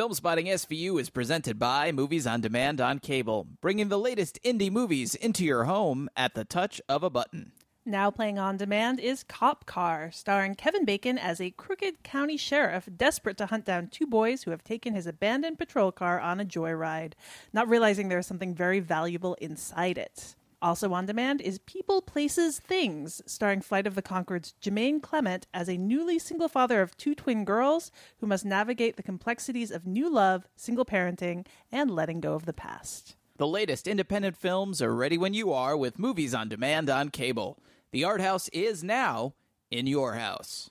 Filmspotting SVU is presented by Movies on Demand on Cable, bringing the latest indie movies into your home at the touch of a button. Now playing on demand is Cop Car, starring Kevin Bacon as a crooked county sheriff desperate to hunt down two boys who have taken his abandoned patrol car on a joyride, not realizing there is something very valuable inside it. Also on demand is People, Places, Things, starring Flight of the Conchord's Jermaine Clement as a newly single father of two twin girls who must navigate the complexities of new love, single parenting, and letting go of the past. The latest independent films are ready when you are with Movies on Demand on Cable. The Art House is now in your house.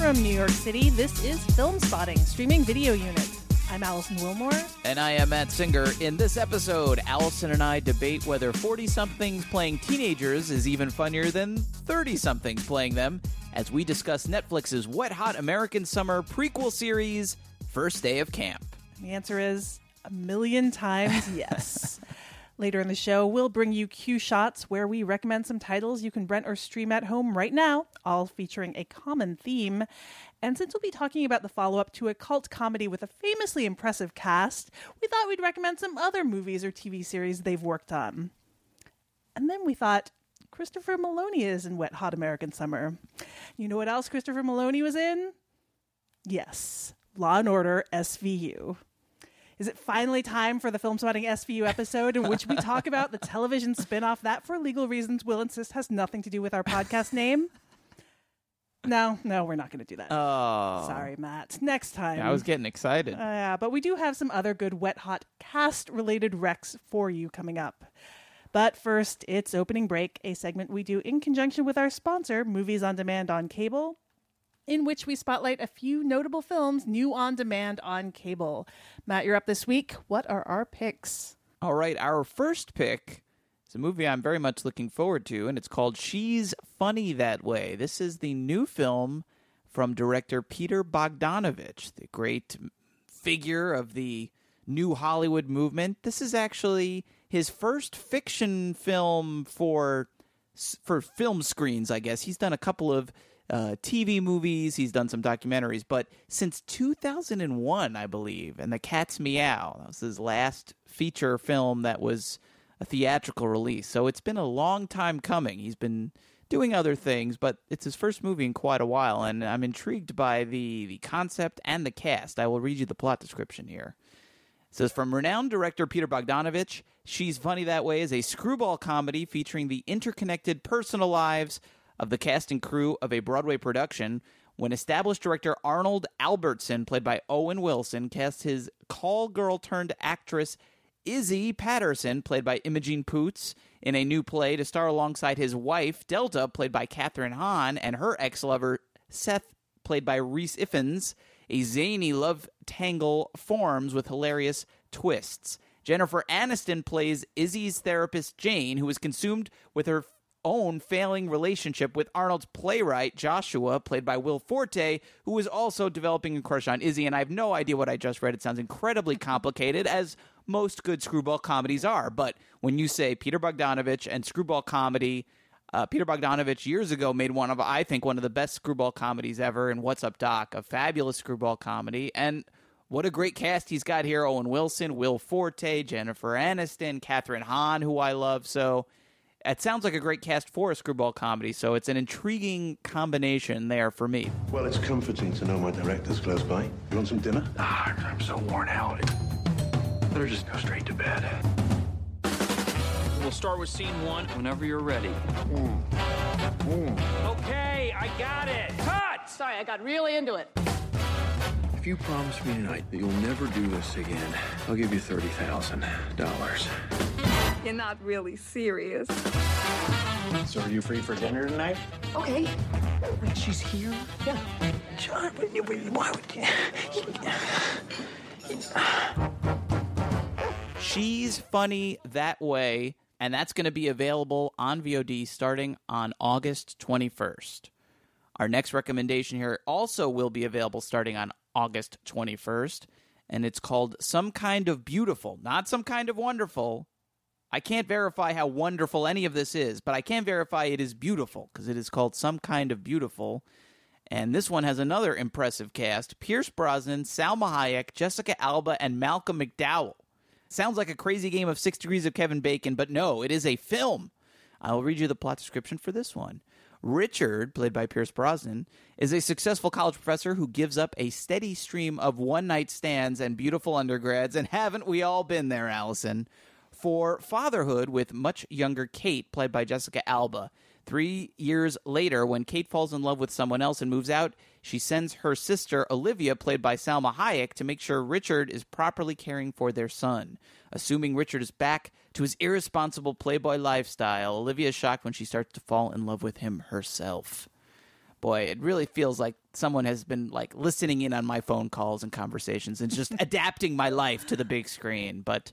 From New York City, this is Filmspotting, streaming video unit. I'm Alison Willmore. And I am Matt Singer. In this episode, Allison and I debate whether 40 somethings playing teenagers is even funnier than 30 somethings playing them as we discuss Netflix's Wet Hot American Summer prequel series, First Day of Camp. The answer is a million times yes. Later in the show, we'll bring you Queue Shots, where we recommend some titles you can rent or stream at home right now, all featuring a common theme. And since we'll be talking about the follow up to a cult comedy with a famously impressive cast, we thought we'd recommend some other movies or TV series they've worked on. And then we thought, Christopher Meloni is in Wet Hot American Summer. You know what else Christopher Meloni was in? Yes, Law and Order SVU. Is it finally time for the Filmspotting SVU episode in which we talk about the television spin-off that for legal reasons will insist has nothing to do with our podcast name? No, no, we're not going to do that. Oh. Sorry, Matt. Next time. Yeah, I was getting excited. Uh, yeah, but we do have some other good wet hot cast related recs for you coming up. But first, it's opening break, a segment we do in conjunction with our sponsor, Movies on Demand on Cable, in which we spotlight a few notable films new on demand on cable. Matt, you're up this week. What are our picks? All right, our first pick is a movie I'm very much looking forward to, and it's called She's Funny That Way. This is the new film from director Peter Bogdanovich, the great figure of the new Hollywood movement. This is actually his first fiction film for for film screens, I guess. He's done a couple of uh, TV movies. He's done some documentaries, but since 2001, I believe, and The Cat's Meow, that was his last feature film that was a theatrical release. So it's been a long time coming. He's been doing other things, but it's his first movie in quite a while, and I'm intrigued by the the concept and the cast. I will read you the plot description here. It says from renowned director Peter Bogdanovich, She's Funny That Way is a screwball comedy featuring the interconnected personal lives of the cast and crew of a Broadway production when established director Arnold Albertson, played by Owen Wilson, cast his call girl turned actress Izzy Patterson, played by Imogen Poots, in a new play to star alongside his wife, Delta, played by Kathryn Hahn, and her ex lover, Seth, played by Rhys Ifans. A zany love tangle forms with hilarious twists. Jennifer Aniston plays Izzy's therapist, Jane, who is consumed with her own failing relationship with Arnold's playwright, Joshua, played by Will Forte, who is also developing a crush on Izzy. And I have no idea what I just read. It sounds incredibly complicated, as most good screwball comedies are. But when you say Peter Bogdanovich and screwball comedy, uh, Peter Bogdanovich years ago made one of, I think, one of the best screwball comedies ever in What's Up Doc, a fabulous screwball comedy. And what a great cast he's got here Owen Wilson, Will Forte, Jennifer Aniston, Kathryn Hahn, who I love. So it sounds like a great cast for a screwball comedy, so it's an intriguing combination there for me. Well, it's comforting to know my director's close by. You want some dinner? Ah, I'm so worn out. Better just go straight to bed. We'll start with scene one whenever you're ready. Okay, I got it. Cut! Sorry, I got really into it. If you promise me tonight that you'll never do this again, I'll give you $30,000. You're not really serious. So are you free for dinner tonight? Okay. Wait, she's here? Yeah. John, wait, wait, why would you? She's funny that way, and that's going to be available on VOD starting on August 21st. Our next recommendation here also will be available starting on August 21st, and it's called Some Kind of Beautiful, not Some Kind of Wonderful. I can't verify how wonderful any of this is, but I can verify it is beautiful because it is called Some Kind of Beautiful. And this one has another impressive cast Pierce Brosnan, Salma Hayek, Jessica Alba, and Malcolm McDowell. Sounds like a crazy game of Six Degrees of Kevin Bacon, but no, it is a film. I'll read you the plot description for this one. Richard, played by Pierce Brosnan, is a successful college professor who gives up a steady stream of one night stands and beautiful undergrads, and haven't we all been there, Alison? For fatherhood with much younger Kate, played by Jessica Alba. Three years later, when Kate falls in love with someone else and moves out, she sends her sister, Olivia, played by Salma Hayek, to make sure Richard is properly caring for their son. Assuming Richard is back to his irresponsible playboy lifestyle, Olivia is shocked when she starts to fall in love with him herself. Boy, it really feels like someone has been like listening in on my phone calls and conversations and just adapting my life to the big screen. But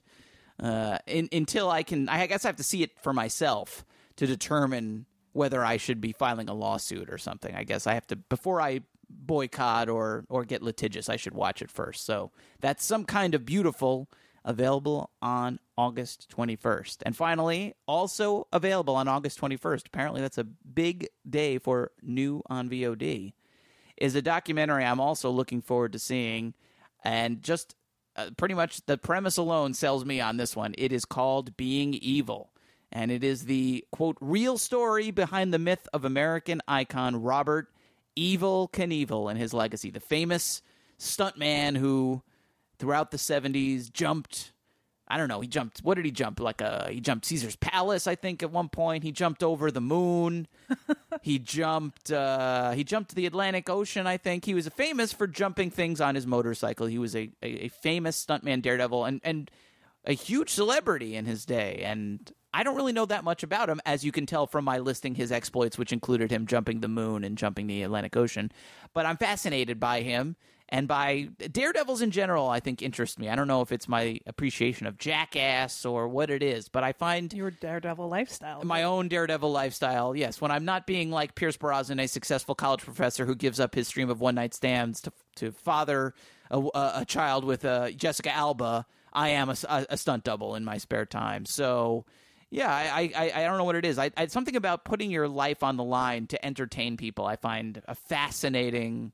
uh, in, until I can, I guess I have to see it for myself to determine whether I should be filing a lawsuit or something. I guess I have to before I boycott or or get litigious. I should watch it first. So that's some kind of beautiful available on August 21st. And finally, also available on August 21st. Apparently that's a big day for new on VOD. Is a documentary I'm also looking forward to seeing and just uh, pretty much the premise alone sells me on this one. It is called Being Evel and it is the quote real story behind the myth of American icon Robert Evel Knievel and his legacy, the famous stuntman who throughout the 70s jumped I don't know, he jumped what did he jump? Like a he jumped Caesar's palace, I think at one point. He jumped over the moon. he jumped uh he jumped the Atlantic Ocean, I think. He was famous for jumping things on his motorcycle. He was a, a, a famous stuntman daredevil and and a huge celebrity in his day and I don't really know that much about him, as you can tell from my listing his exploits, which included him jumping the moon and jumping the Atlantic Ocean. But I'm fascinated by him and by daredevils in general. I think interest me. I don't know if it's my appreciation of Jackass or what it is, but I find your daredevil lifestyle, my own daredevil lifestyle. Yes, when I'm not being like Pierce Brosnan, a successful college professor who gives up his stream of one night stands to to father a, a child with uh, Jessica Alba. I am a, a stunt double in my spare time. So yeah, I, I, I don't know what it is. I, I something about putting your life on the line to entertain people. I find a fascinating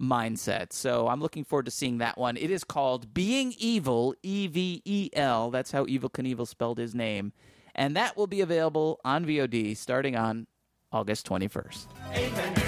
mindset. So I'm looking forward to seeing that one. It is called Being Evel, E V E L. That's how Evel Knievel spelled his name, and that will be available on VOD starting on August 21st. Amen.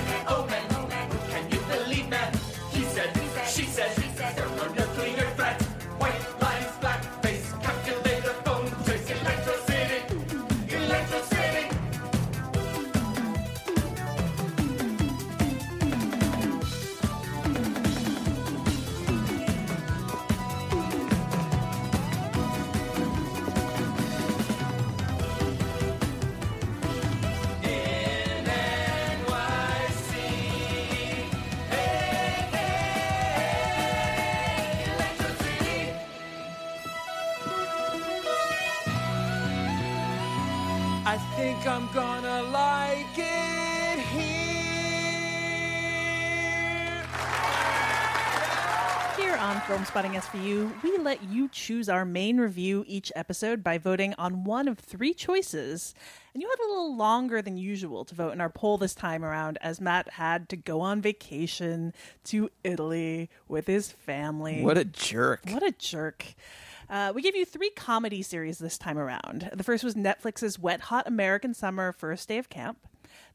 Think I'm gonna like it here. Here on Filmspotting SVU, we let you choose our main review each episode by voting on one of three choices. And you had a little longer than usual to vote in our poll this time around, as Matt had to go on vacation to Italy with his family. What a jerk. What a jerk. Uh, we gave you three comedy series this time around. The first was Netflix's Wet Hot American Summer First Day of Camp.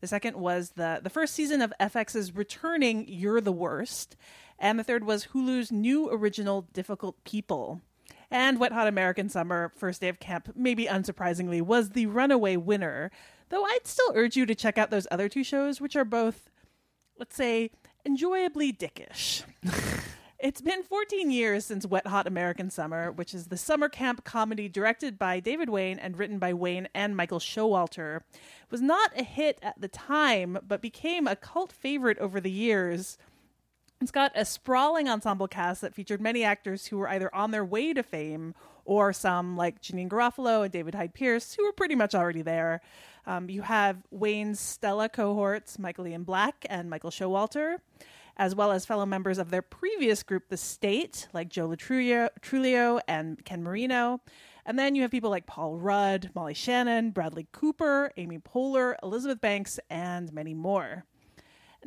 The second was the, the first season of FX's returning You're the Worst. And the third was Hulu's new original Difficult People. And Wet Hot American Summer First Day of Camp, maybe unsurprisingly, was the runaway winner. Though I'd still urge you to check out those other two shows, which are both, let's say, enjoyably dickish. It's been 14 years since Wet Hot American Summer, which is the summer camp comedy directed by David Wain and written by Wain and Michael Showalter. It was not a hit at the time, but became a cult favorite over the years. It's got a sprawling ensemble cast that featured many actors who were either on their way to fame or some like Janeane Garofalo and David Hyde Pierce, who were pretty much already there. Um, you have Wain's Stella cohorts, Michael Ian Black and Michael Showalter as well as fellow members of their previous group, The State, like Joe Lo Truglio Trulio and Ken Marino. And then you have people like Paul Rudd, Molly Shannon, Bradley Cooper, Amy Poehler, Elizabeth Banks, and many more.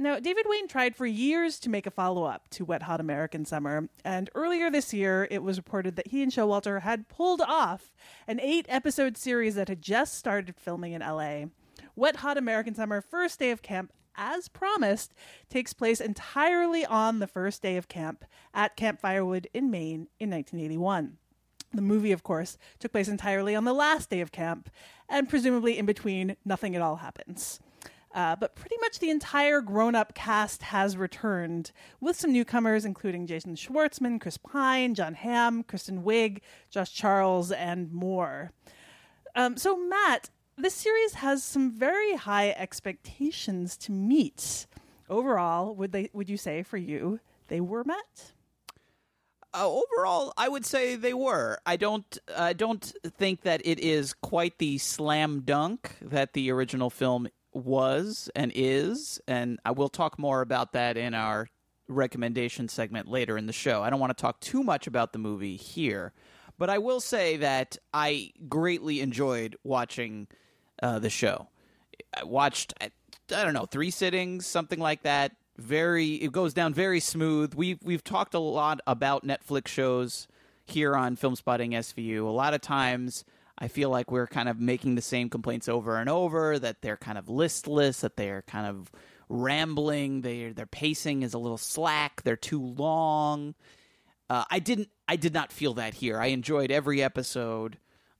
Now, David Wain tried for years to make a follow up to Wet Hot American Summer, and earlier this year it was reported that he and Showalter had pulled off an eight episode series that had just started filming in LA. Wet Hot American Summer First Day of Camp as promised, takes place entirely on the first day of camp at Camp Firewood in Maine in 1981. The movie, of course, took place entirely on the last day of camp, and presumably in between, nothing at all happens. Uh, but pretty much the entire grown up cast has returned, with some newcomers including Jason Schwartzman, Chris Pine, Jon Hamm, Kristen Wiig, Josh Charles, and more. Um, so, Matt, this series has some very high expectations to meet. Overall, would they would you say for you they were met? Uh, overall, I would say they were. I don't. I don't think that it is quite the slam dunk that the original film was and is, and I will talk more about that in our recommendation segment later in the show. I don't want to talk too much about the movie here, but I will say that I greatly enjoyed watching uh, the show. I watched, I, I don't know, three sittings, something like that. Very, it goes down very smooth. We've we've talked a lot about Netflix shows here on Filmspotting SVU. A lot of times, I feel like we're kind of making the same complaints over and over. That they're kind of listless. That they're kind of rambling. They their pacing is a little slack. They're too long. Uh, I didn't. I did not feel that here. I enjoyed every episode.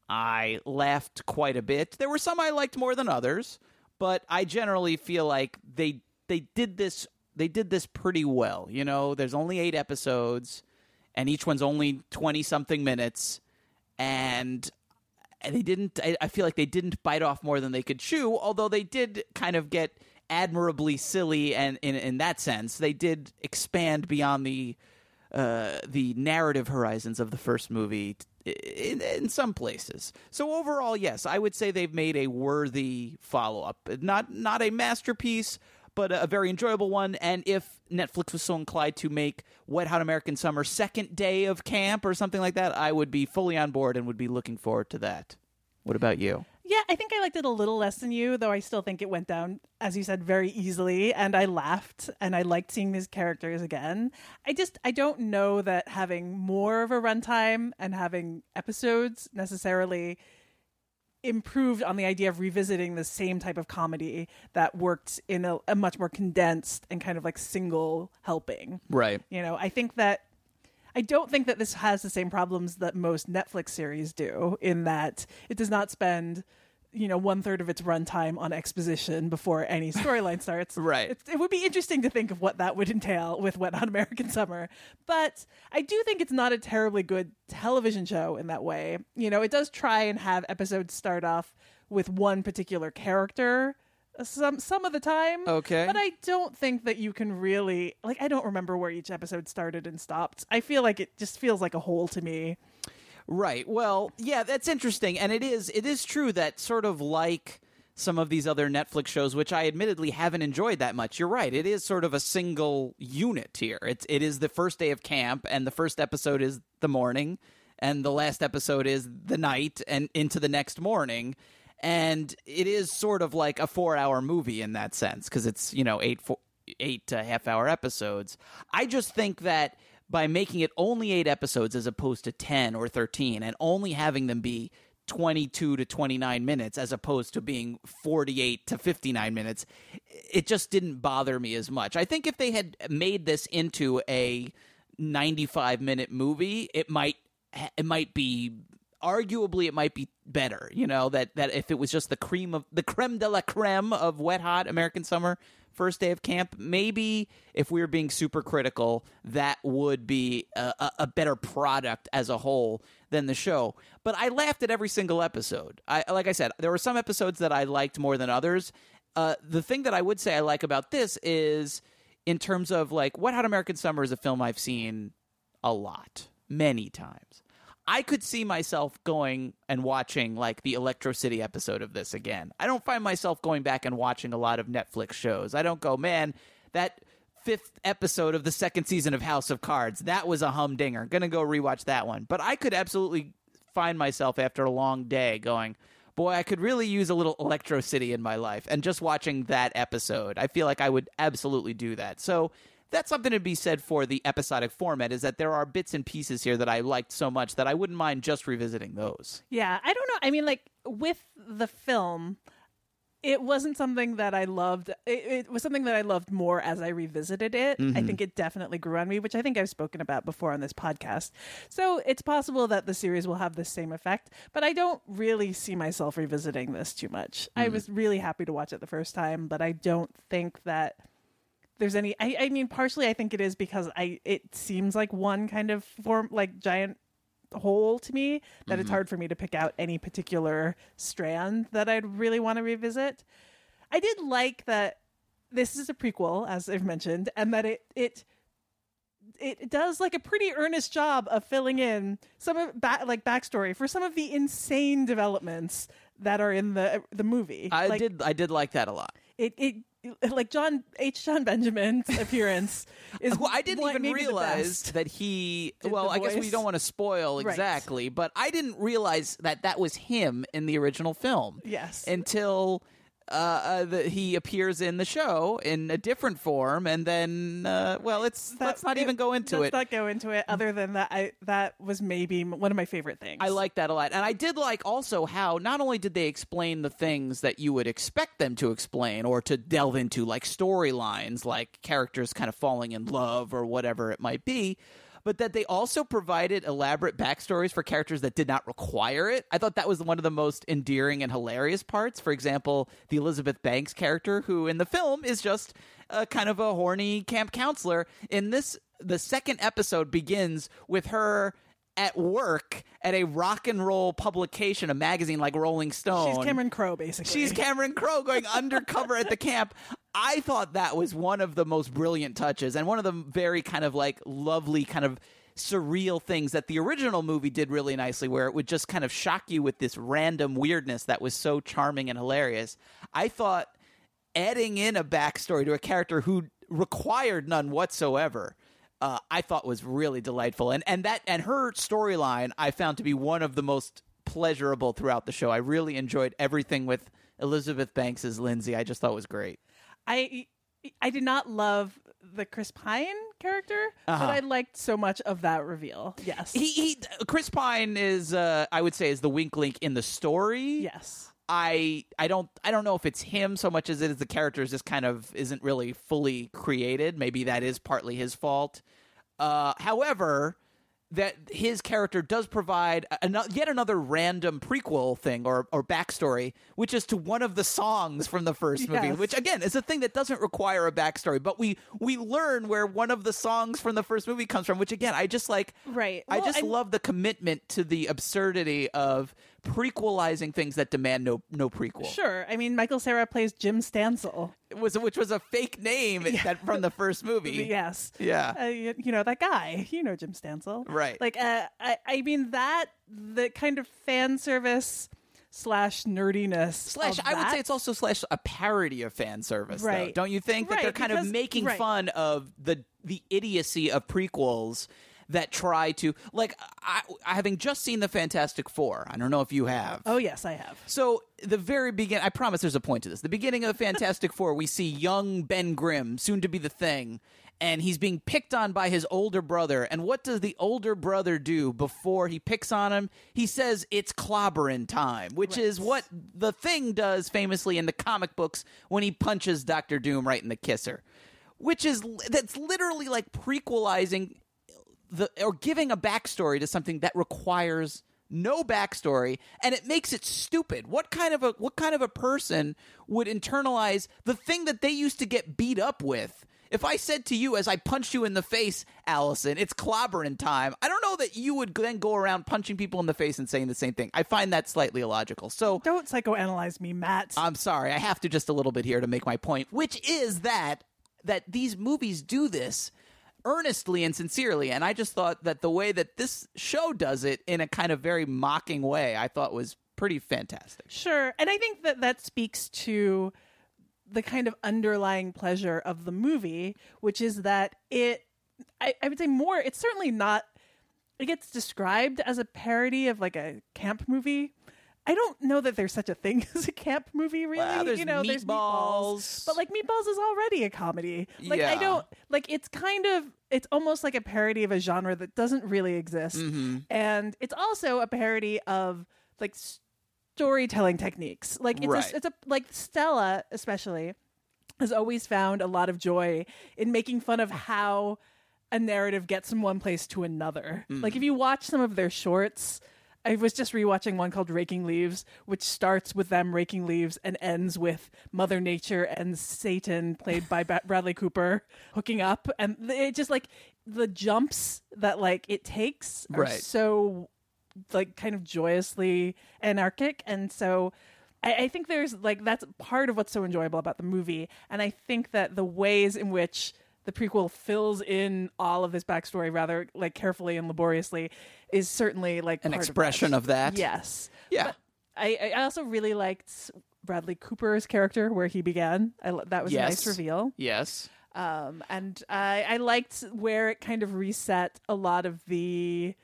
I laughed quite a bit. There were some I liked more than others, but I generally feel like they they did this they did this pretty well. You know, there's only 8 episodes and each one's only 20 something minutes and they didn't I, I feel like they didn't bite off more than they could chew, although they did kind of get admirably silly and in in that sense. They did expand beyond the uh, the narrative horizons of the first movie in, in some places. So overall, yes, I would say they've made a worthy follow up. Not not a masterpiece, but a very enjoyable one. And if Netflix was so inclined to make Wet Hot American Summer second day of camp or something like that, I would be fully on board and would be looking forward to that. What about you? Yeah, I think I liked it a little less than you, though I still think it went down, as you said, very easily. And I laughed and I liked seeing these characters again. I just, I don't know that having more of a runtime and having episodes necessarily improved on the idea of revisiting the same type of comedy that worked in a, a much more condensed and kind of like single helping. Right. You know, I think that I don't think that this has the same problems that most Netflix series do, in that it does not spend, you know, one third of its runtime on exposition before any storyline starts. right. It, it, would be interesting to think of what that would entail with Wet Hot American Summer. But I do think it's not a terribly good television show in that way. You know, it does try and have episodes start off with one particular character some some of the time. Okay. But I don't think that you can really like I don't remember where each episode started and stopped. I feel like it just feels like a whole to me. Right. Well, yeah, that's interesting and it is it is true that sort of like some of these other Netflix shows which I admittedly haven't enjoyed that much. You're right. It is sort of a single unit here. It's it is the first day of camp and the first episode is the morning and the last episode is the night and into the next morning and it is sort of like a four hour movie in that sense because it's you know eight four, eight uh, half hour episodes. I just think that by making it only eight episodes as opposed to 10 or 13 and only having them be 22 to 29 minutes as opposed to being 48 to 59 minutes, it just didn't bother me as much. I think if they had made this into a 95 minute movie, it might it might be arguably it might be better you know that that if it was just the cream of the creme de la creme of wet hot american summer first day of camp maybe if we were being super critical that would be a, a, better product as a whole than the show. But i laughed at every single episode. I like i said there were some episodes that i liked more than others. Uh, the thing that i would say i like about this is in terms of like wet hot american summer is a film i've seen a lot many times I could see myself going and watching like the Electro City episode of this again. I don't find myself going back and watching a lot of Netflix shows. I don't go, man, that fifth episode of the second season of House of Cards, that was a humdinger. Gonna go rewatch that one. But I could absolutely find myself after a long day going, boy, I could really use a little Electro City in my life. And just watching that episode, I feel like I would absolutely do that. So that's something to be said for the episodic format is that there are bits and pieces here that I liked so much that I wouldn't mind just revisiting those. Yeah, I don't know. I mean, like with the film, it wasn't something that I loved. It, it was something that I loved more as I revisited it. I Mhm. think it definitely grew on me, which I think I've spoken about before on this podcast. So it's possible that the series will have the same effect, but I don't really see myself revisiting this too much. I Mhm. was really happy to watch it the first time, but I don't think that there's any I, I mean partially i think it is because i it seems like one kind of form like giant hole to me that it's Mhm. hard for me to pick out any particular strand that i'd really want to revisit i did like that this is a prequel as i've mentioned and that it it it does like a pretty earnest job of filling in some of ba- like backstory for some of the insane developments that are in the the movie. I Like, did I did like that a lot. it it like John H. Jon Benjamin's appearance is. Well, I didn't even realize that he. Did well, I guess we don't want to spoil Right. exactly, but I didn't realize that that was him in the original film. Yes. Until uh, uh, the, he appears in the show in a different form, and then uh, well, it's let's not even go into it. Let's it. not go into it. Other than that, I that was maybe one of my favorite things. I like that a lot. And I did like also how not only did they explain the things that you would expect them to explain or to delve into, like storylines, like characters kind of falling in love or whatever it might be, but that they also provided elaborate backstories for characters that did not require it. I thought that was one of the most endearing and hilarious parts. For example, the Elizabeth Banks character, who in the film is just a kind of a horny camp counselor. In this, the second episode begins with her at work at a rock and roll publication, a magazine like Rolling Stone. She's Cameron Crowe, basically. She's Cameron Crowe going undercover at the camp. I thought that was one of the most brilliant touches and one of the very kind of like lovely kind of surreal things that the original movie did really nicely where it would just kind of shock you with this random weirdness that was so charming and hilarious. I thought adding in a backstory to a character who required none whatsoever uh, I thought was really delightful, and and that and her storyline I found to be one of the most pleasurable throughout the show. I really enjoyed everything with Elizabeth Banks as Lindsay. I just thought was great. I I did not love the Chris Pine character, Uh-huh. but I liked so much of that reveal. Yes. He, he Chris Pine is uh, I would say is the wink link in the story. Yes. I I don't I don't know if it's him so much as it is the character is just kind of isn't really fully created. Maybe that is partly his fault. Uh, however, that his character does provide yet another random prequel thing or or backstory, which is to one of the songs from the first movie, which again is a thing that doesn't require a backstory, but we we learn where one of the songs from the first movie comes from, which again I just like. Right. I Well, just and- love the commitment to the absurdity of prequelizing things that demand no no prequel. Sure. I mean, Michael Cera plays Jim Stansel. It was which was a fake name that from the first movie. Yes. Yeah. Uh, you, you know that guy. You know Jim Stansel. Right. Like, uh, I, I mean that the kind of fan service slash nerdiness Slash, I would say it's also slash a parody of fan service, though. Right. Don't you think that Right, they're kind because- of making right. fun of the the idiocy of prequels that try to like I, having just seen the Fantastic Four. I don't know if you have. Oh yes, I have. So the very begin I promise there's a point to this. The beginning of the Fantastic Four, we see young Ben Grimm, soon to be the thing, and he's being picked on by his older brother. And what does the older brother do before he picks on him? He says it's clobbering time, which is what the thing does famously in the comic books when he punches Doctor Doom right in the kisser, which is that's literally like prequelizing the or giving a backstory to something that requires no backstory and it makes it stupid. What kind of a what kind of a person would internalize the thing that they used to get beat up with? If i said to you as i punched you in the face alison it's clobbering time i don't know that you would then go around punching people in the face and saying the same thing. I find that slightly illogical. So Don't psychoanalyze me, Matt. I'm sorry, I have to just a little bit here to make my point, which is that that these movies do this earnestly and sincerely, and I just thought that the way that this show does it in a kind of very mocking way, I thought was pretty fantastic. Sure. And I think that that speaks to the kind of underlying pleasure of the movie, which is that it, I, I would say more, it's certainly not, it gets described as a parody of like a camp movie. I don't know that there's such a thing as a camp movie, really. There's you know, there's Meatballs. meatballs, but like Meatballs is already a comedy. Like I don't like. It's kind of. It's almost like a parody of a genre that doesn't really exist, Mm-hmm. and it's also a parody of like storytelling techniques. Like it's Right. a, it's a like Stella especially has always found a lot of joy in making fun of how a narrative gets from one place to another. Mm. Like if you watch some of their shorts, I was just rewatching one called Raking Leaves, which starts with them raking leaves and ends with Mother Nature and Satan, played by Bradley Cooper, hooking up, and it just like the jumps that like it takes are Right. so like kind of joyously anarchic. And so I, I think there's like that's part of what's so enjoyable about the movie. And i think that the ways in which the prequel fills in all of this backstory rather like carefully and laboriously is certainly like An expression of of that. yes Yeah. But I, I also really liked bradley cooper's character where he began I, that was a nice reveal Yes. um, and I, I liked where it kind of reset a lot of the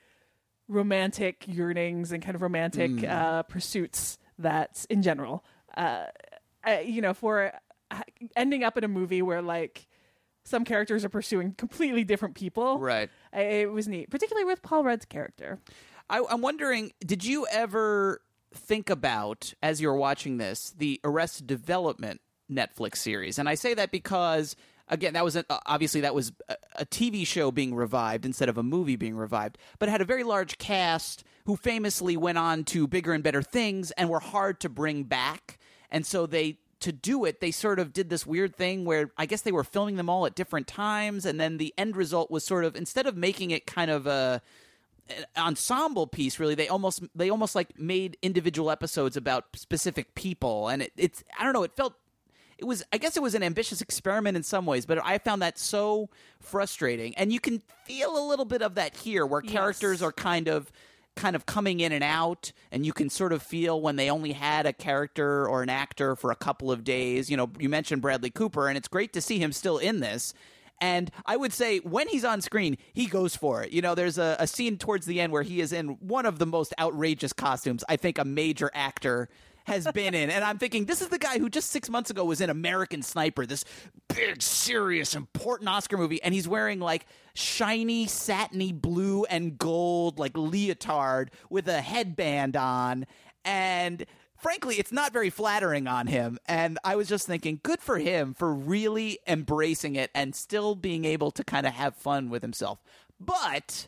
romantic yearnings and kind of romantic Mm. uh, pursuits that, in general, uh, I, you know, for uh, ending up in a movie where like some characters are pursuing completely different people. Right. I, it was neat, particularly with Paul Rudd's character. I, I'm wondering, did you ever think about, as you're watching this, the Arrested Development Netflix series? And I say that because, again, that was a, obviously that was a, a TV show being revived instead of a movie being revived, but it had a very large cast who famously went on to bigger and better things and were hard to bring back. And so they to do it, they sort of did this weird thing where I guess they were filming them all at different times, and then the end result was sort of instead of making it kind of a an ensemble piece really they almost they almost like made individual episodes about specific people and it, it's i don't know it felt it was i guess it was an ambitious experiment in some ways but i found that so frustrating. And you can feel a little bit of that here where characters are kind of kind of coming in and out and you can sort of feel when they only had a character or an actor for a couple of days you know you mentioned bradley cooper and it's great to see him still in this and I would say when he's on screen, he goes for it. You know, there's a, a scene towards the end where he is in one of the most outrageous costumes I think a major actor has been in. And I'm thinking, this is the guy who just six months ago was in American Sniper, this big, serious, important Oscar movie. And he's wearing like shiny, satiny blue and gold, like leotard with a headband on. And frankly, it's not very flattering on him. And I was just thinking, good for him for really embracing it and still being able to kind of have fun with himself. But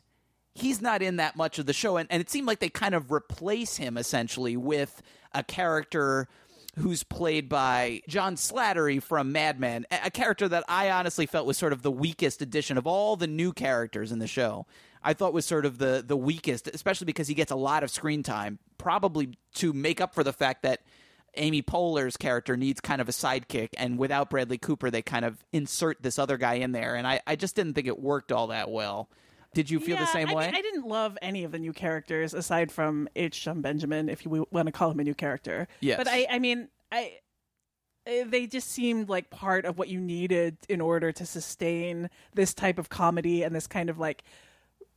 he's not in that much of the show. And, and it seemed like they kind of replace him essentially with a character who's played by John Slattery from Mad Men, a character that I honestly felt was sort of the weakest addition of all the new characters in the show. I thought was sort of the the weakest, especially because he gets a lot of screen time, probably to make up for the fact that Amy Poehler's character needs kind of a sidekick, and without Bradley Cooper, they kind of insert this other guy in there, and I, I just didn't think it worked all that well. Did you feel the same I, way? mean, I didn't love any of the new characters aside from H. Jon Benjamin, if you want to call him a new character. Yes. But I, I mean, I eh, they just seemed like part of what you needed in order to sustain this type of comedy and this kind of like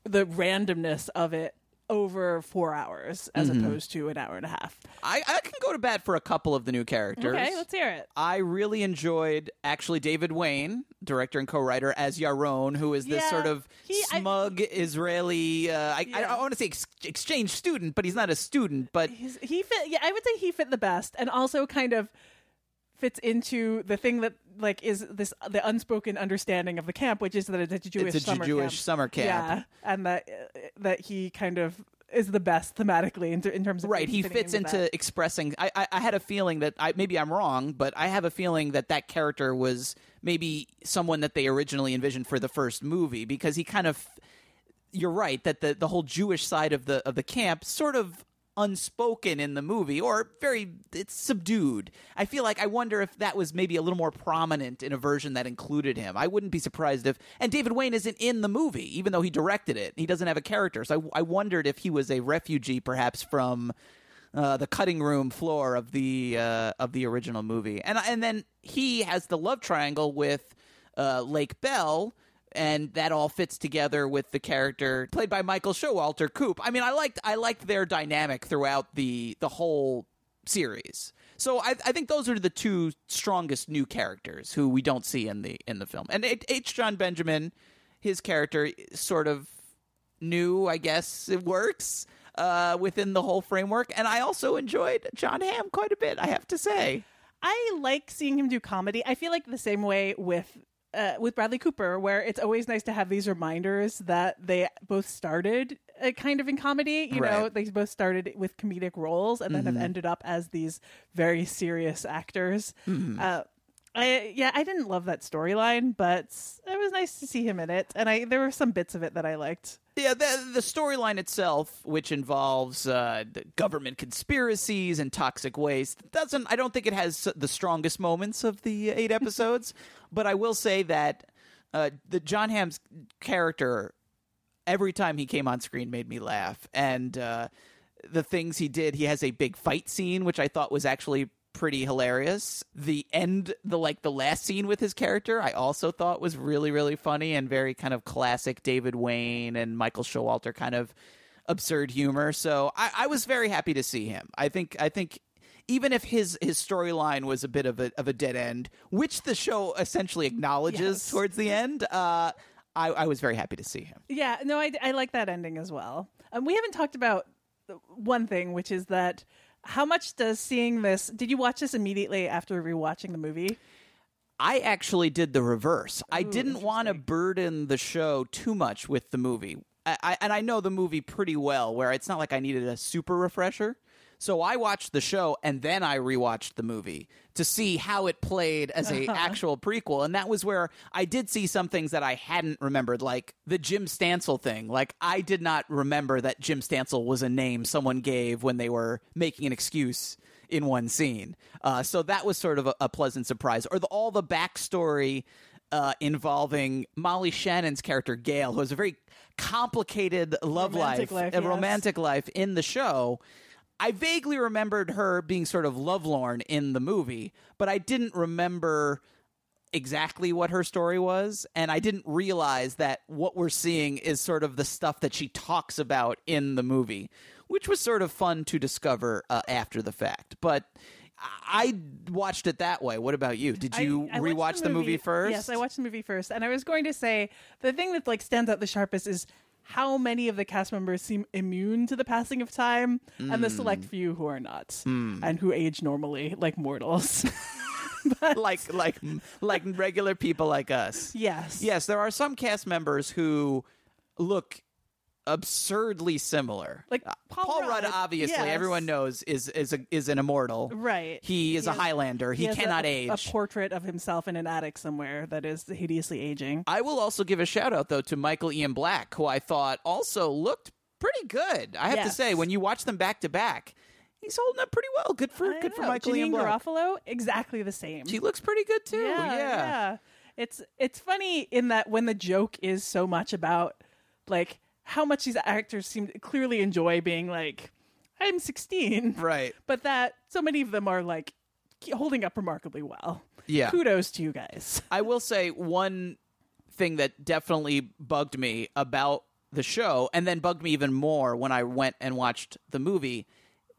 the randomness of it over four hours as Mhm. opposed to an hour and a half. I, I can go to bat for a couple of the new characters. Okay, let's hear it. I really enjoyed actually David Wain, director and co-writer, as Yaron, who is this Yeah, sort of he- I- smug Israeli. Uh, I, I, Yeah. I want to say ex- exchange student, but he's not a student. But He's, he fit. Yeah, I would say he fit the best, and also kind of fits into the thing that like is this the unspoken understanding of the camp, which is that it's a Jewish it's a summer Jewish camp. summer camp. Yeah, and that that he kind of is the best thematically in, in terms of Right, he fits into that. expressing. I, I, I had a feeling that I, maybe I'm wrong, but I have a feeling that that character was maybe someone that they originally envisioned for the first movie because he kind of. You're right that the the whole Jewish side of the of the camp sort of unspoken in the movie or very it's subdued. I feel like I wonder if that was maybe a little more prominent in a version that included him. I wouldn't be surprised if and David Wain isn't in the movie even though he directed it. He doesn't have a character. So I, I wondered if he was a refugee perhaps from uh, the cutting room floor of the uh, of the original movie. And and then he has the love triangle with uh, Lake Bell and that all fits together with the character played by Michael Showalter Coop. I mean, I liked I liked their dynamic throughout the the whole series. So I, I think those are the two strongest new characters who we don't see in the in the film. And H. Jon Benjamin, his character sort of new, I guess it works uh, within the whole framework. And I also enjoyed Jon Hamm quite a bit. I have to say. I like seeing him do comedy. I feel like the same way with uh, with Bradley Cooper, where it's always nice to have these reminders that they both started uh, kind of in comedy. You know, they both started with comedic roles and then have Mhm. ended up as these very serious actors. Mhm. Uh, I, yeah, I didn't love that storyline, but it was nice to see him in it, and I there were some bits of it that I liked. Yeah, the, the storyline itself, which involves uh, government conspiracies and toxic waste, doesn't. I don't think it has the strongest moments of the eight episodes. but I will say that uh, the Jon Hamm's character, every time he came on screen, made me laugh, and uh, the things he did. He has a big fight scene, which I thought was actually pretty hilarious. The end, the like the last scene with his character, I also thought was really really funny and very kind of classic David Wain and Michael Showalter kind of absurd humor. So I, I was very happy to see him. I think I think even if his his storyline was a bit of a of a dead end, which the show essentially acknowledges Yes. towards the end, uh, I, I was very happy to see him. Yeah, no, I, I like that ending as well. Um, we haven't talked about one thing, which is that how much does seeing this? Did you watch this immediately after rewatching the movie? I actually did the reverse. I didn't want to burden the show too much with the movie. I, I, and I know the movie pretty well, where it's not like I needed a super refresher. So I watched the show and then I rewatched the movie to see how it played as a actual prequel. And that was where I did see some things that I hadn't remembered, like the Jim Stansel thing. Like I did not remember that Jim Stansel was a name someone gave when they were making an excuse in one scene. Uh, so that was sort of a, a pleasant surprise. Or the, all the backstory uh, involving Molly Shannon's character Gail, who has a very complicated love Romantic life, life, a yes. romantic life in the show. I vaguely remembered her being sort of lovelorn in the movie, but I didn't remember exactly what her story was and i didn't realize that what we're seeing is sort of the stuff that she talks about in the movie which was sort of fun to discover uh, after the fact. But i watched it that way. What about you? Did you I- I rewatch the movie, first? Yes, I watched the movie first, and I was going to say the thing that like stands out the sharpest is how many of the cast members seem immune to the passing of time, and the Mm. select few who are not, Mm. and who age normally like mortals. like like like regular people like us yes, yes there are some cast members who look absurdly similar Like Uh, Paul Rudd, Rudd, obviously yes. everyone knows is is a, is an immortal right. he is a has- highlander he, has cannot a, age A portrait of himself in an attic somewhere that is hideously aging. I will also give a shout out though to Michael Ian Black, who I thought also looked pretty good. I have to say, when you watch them back to back, he's holding up pretty well. Good for I good for know. Michael Ian Janeane Black. Garofalo, exactly the same. She looks pretty good too. yeah, Yeah. yeah. It's it's funny in that when the joke is so much about like how much these actors seem to clearly enjoy being like, I'm 16, Right. but that so many of them are like holding up remarkably well. Yeah. Kudos to you guys. I will say one thing that definitely bugged me about the show, and then bugged me even more when I went and watched the movie.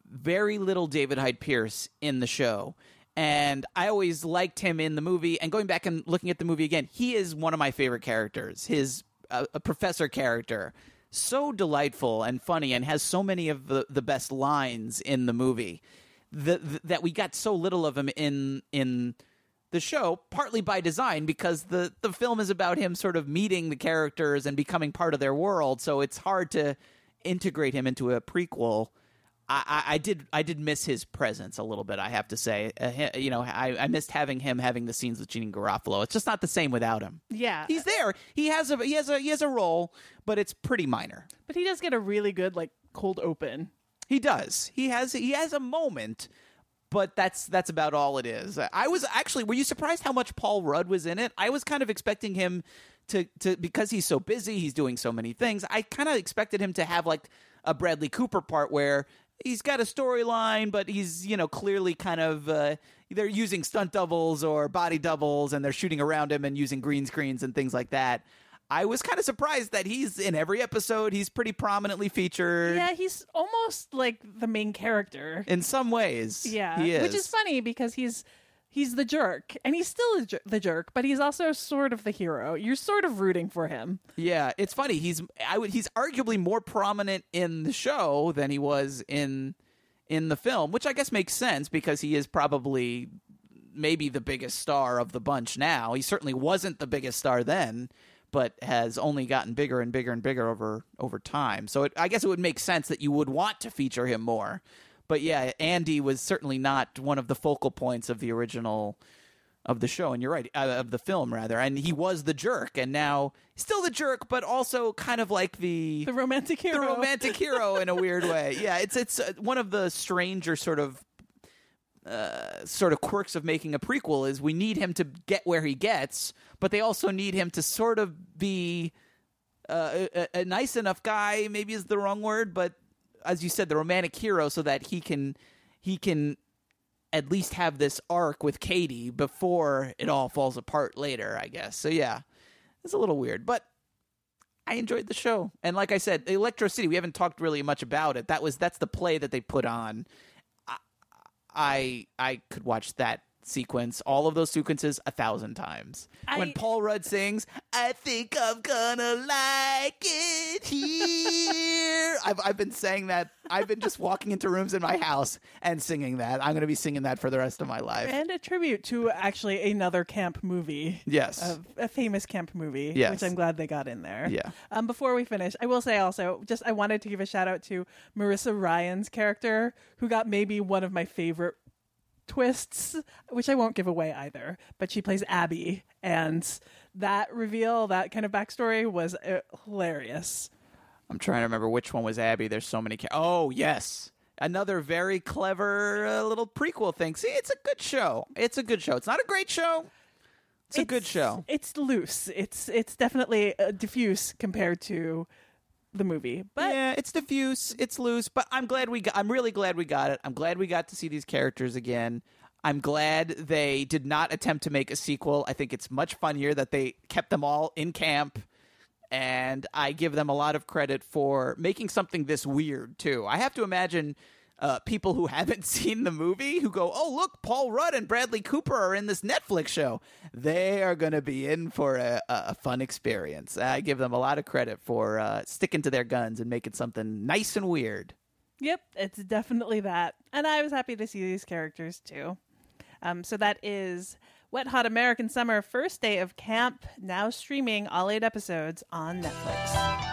Very little David Hyde Pierce in the show. And I always liked him in the movie. And going back and looking at the movie again, he is one of my favorite characters. His uh, a professor character, so delightful and funny, and has so many of the, the best lines in the movie. The, the, that we got so little of him in in the show, partly by design, because the the film is about him sort of meeting the characters and becoming part of their world. So it's hard to integrate him into a prequel. I, I, did I did miss his presence a little bit. I have to say, uh, you know, I, I missed having him having the scenes with Janeane Garofalo. It's just not the same without him. Yeah. He's there. He has a he has a he has a role, but it's pretty minor. But he does get a really good like cold open. He does. He has he has a moment, but that's that's about all it is. I was actually were you surprised how much Paul Rudd was in it? I was kind of expecting him to to because he's so busy, he's doing so many things. I kind of expected him to have like a Bradley Cooper part where he's got a storyline, but he's you know clearly kind of uh, they're using stunt doubles or body doubles, and they're shooting around him and using green screens and things like that. I was kind of surprised that he's in every episode. He's pretty prominently featured. Yeah, he's almost like the main character. In some ways, Yeah, he is. which is funny because he's he's the jerk, and he's still jer- the jerk, but he's also sort of the hero. You're sort of rooting for him. Yeah, it's funny. He's I would he's arguably more prominent in the show than he was in in the film, which I guess makes sense because he is probably maybe the biggest star of the bunch now. He certainly wasn't the biggest star then, but has only gotten bigger and bigger and bigger over over time. So it, I guess it would make sense that you would want to feature him more. But yeah, Andy was certainly not one of the focal points of the original of the show. And you're right uh, of the film rather. And he was the jerk and now still the jerk but also kind of like the The romantic hero. the romantic hero in a weird way. Yeah it's it's uh, one of the stranger sort of uh, sort of quirks of making a prequel is we need him to get where he gets but they also need him to sort of be uh, a, a nice enough guy maybe is the wrong word but as you said the romantic hero so that he can he can at least have this arc with Katie before it all falls apart later, I guess. So yeah, it's a little weird, but I enjoyed the show. And like I said, Electro City, we haven't talked really much about it. That was that's the play that they put on. I I, I could watch that sequence, all of those sequences a thousand times. when Paul Rudd sings, I think I'm gonna like it here. I've I've been saying that. I've been just walking into rooms in my house and singing that. I'm gonna be singing that for the rest of my life. and a tribute to actually another camp movie. Yes. a, a famous camp movie, Yes. which I'm glad they got in there. Yeah. Um, before we finish, I will say also, just I wanted to give a shout out to Marissa Ryan's character, who got maybe one of my favorite twists, which I won't give away either. But she plays Abby, and that reveal, that kind of backstory, was uh, hilarious. I'm trying to remember which one was Abby. There's so many. Ca- oh yes, another very clever uh, little prequel thing. See, it's a good show. It's a good show. It's not a great show. It's, a good show. It's loose. It's it's definitely uh, diffuse compared to the movie, but yeah, it's diffuse, it's loose, but I'm glad we got, I'm really glad we got it. I'm glad we got to see these characters again. I'm glad they did not attempt to make a sequel. I think it's much funnier that they kept them all in camp and I give them a lot of credit for making something this weird too. I have to imagine uh, people who haven't seen the movie who go, "Oh, look, Paul Rudd and Bradley Cooper are in this Netflix show." They are going to be in for a, a fun experience. I give them a lot of credit for uh, sticking to their guns and making something nice and weird. Yep, it's definitely that. And I was happy to see these characters too. Um, so that is Wet Hot American Summer, first day of camp, now streaming all eight episodes on Netflix.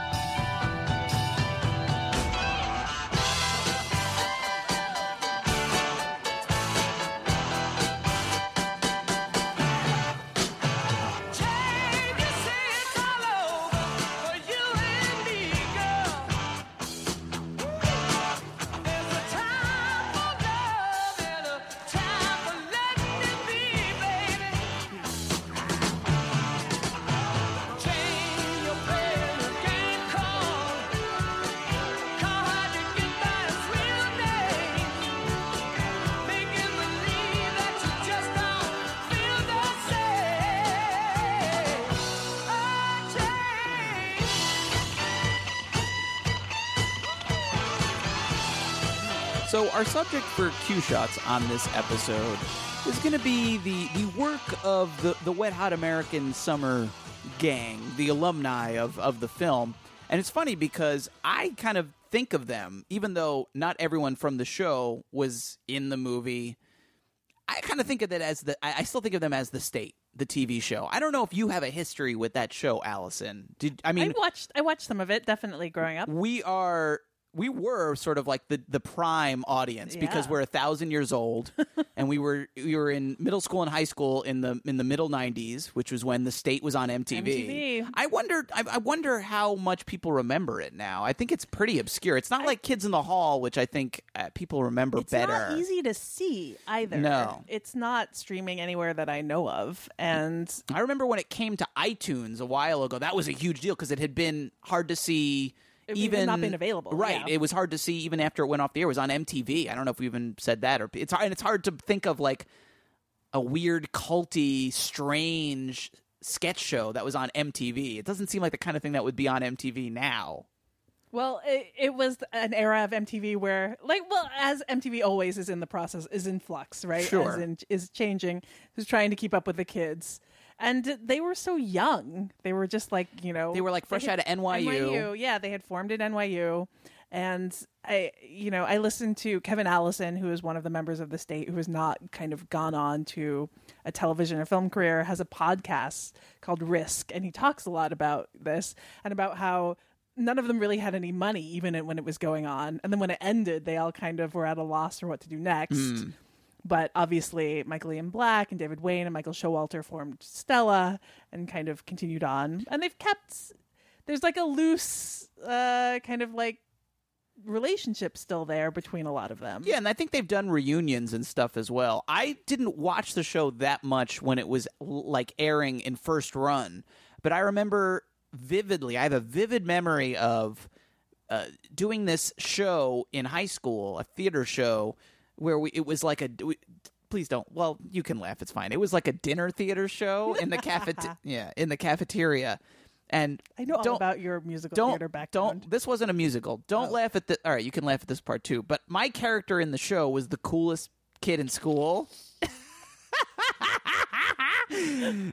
Our subject for Queue Shots on this episode is going to be the the work of the the Wet Hot American Summer gang, the alumni of of the film. And it's funny because I kind of think of them, even though not everyone from the show was in the movie. I kind of think of it as the. I I still think of them as the state, the TV show. I don't know if you have a history with that show, Alison. Did I mean I watched I watched some of it definitely growing up. we are we were sort of like the the prime audience because we're a thousand years old and we were we were in middle school and high school in the in the middle 90s which was when the state was on MTV. MTV. I wonder I, I wonder how much people remember it now. I think it's pretty obscure. It's not like Kids in the Hall which I think uh, people remember It's better. It's not easy to see either. No. It's not streaming anywhere that I know of. And I remember when it came to iTunes a while ago, that was a huge deal because it had been hard to see. Even not been available, right? yeah. It was hard to see even after it went off the air. It was on MTV. I don't know if we even said that or it's hard. And it's hard to think of like a weird, culty, strange sketch show that was on MTV. It doesn't seem like the kind of thing that would be on MTV now. well, it, it was an era of MTV where, like, well, as MTV always is in the process, is in flux, right? Sure. As in, is changing, is trying to keep up with the kids. And they were so young. They were just like, you know, They were, like, fresh out of NYU. Yeah, they had formed at NYU. And I, you know, I listened to Kevin Allison, who is one of the members of the state who has not kind of gone on to a television or film career, has a podcast called Risk. And he talks a lot about this and about how none of them really had any money, even when it was going on. And then when it ended, they all kind of were at a loss for what to do next. Hmm. But obviously, Michael Ian Black and David Wain and Michael Showalter formed Stella and kind of continued on. And they've kept, there's like a loose uh, kind of like relationship still there between a lot of them. Yeah, and I think they've done reunions and stuff as well. I didn't watch the show that much when it was like airing in first run, but I remember vividly. I have a vivid memory of uh, doing this show in high school, a theater show where we it was like a. We, Please don't. Well, you can laugh. It's fine. It was like a dinner theater show in the cafet. yeah, in the cafeteria, and I know all about your musical don't theater background. don't this wasn't a musical don't laugh at the all right you can laugh at this part too but my character in the show was the coolest kid in school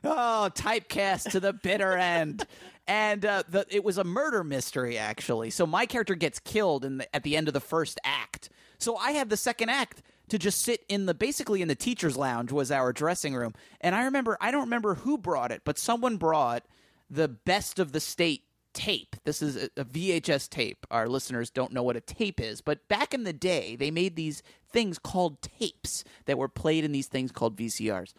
oh typecast to the bitter end and uh, the, it was a murder mystery actually so my character gets killed in the, at the end of the first act so i had the second act to just sit in the basically in the teachers lounge was our dressing room and i remember i don't remember who brought it but someone brought the best of the state tape. This is a, a VHS tape. Our listeners don't know what a tape is, but back in the day, they made these things called tapes that were played in these things called VCRs.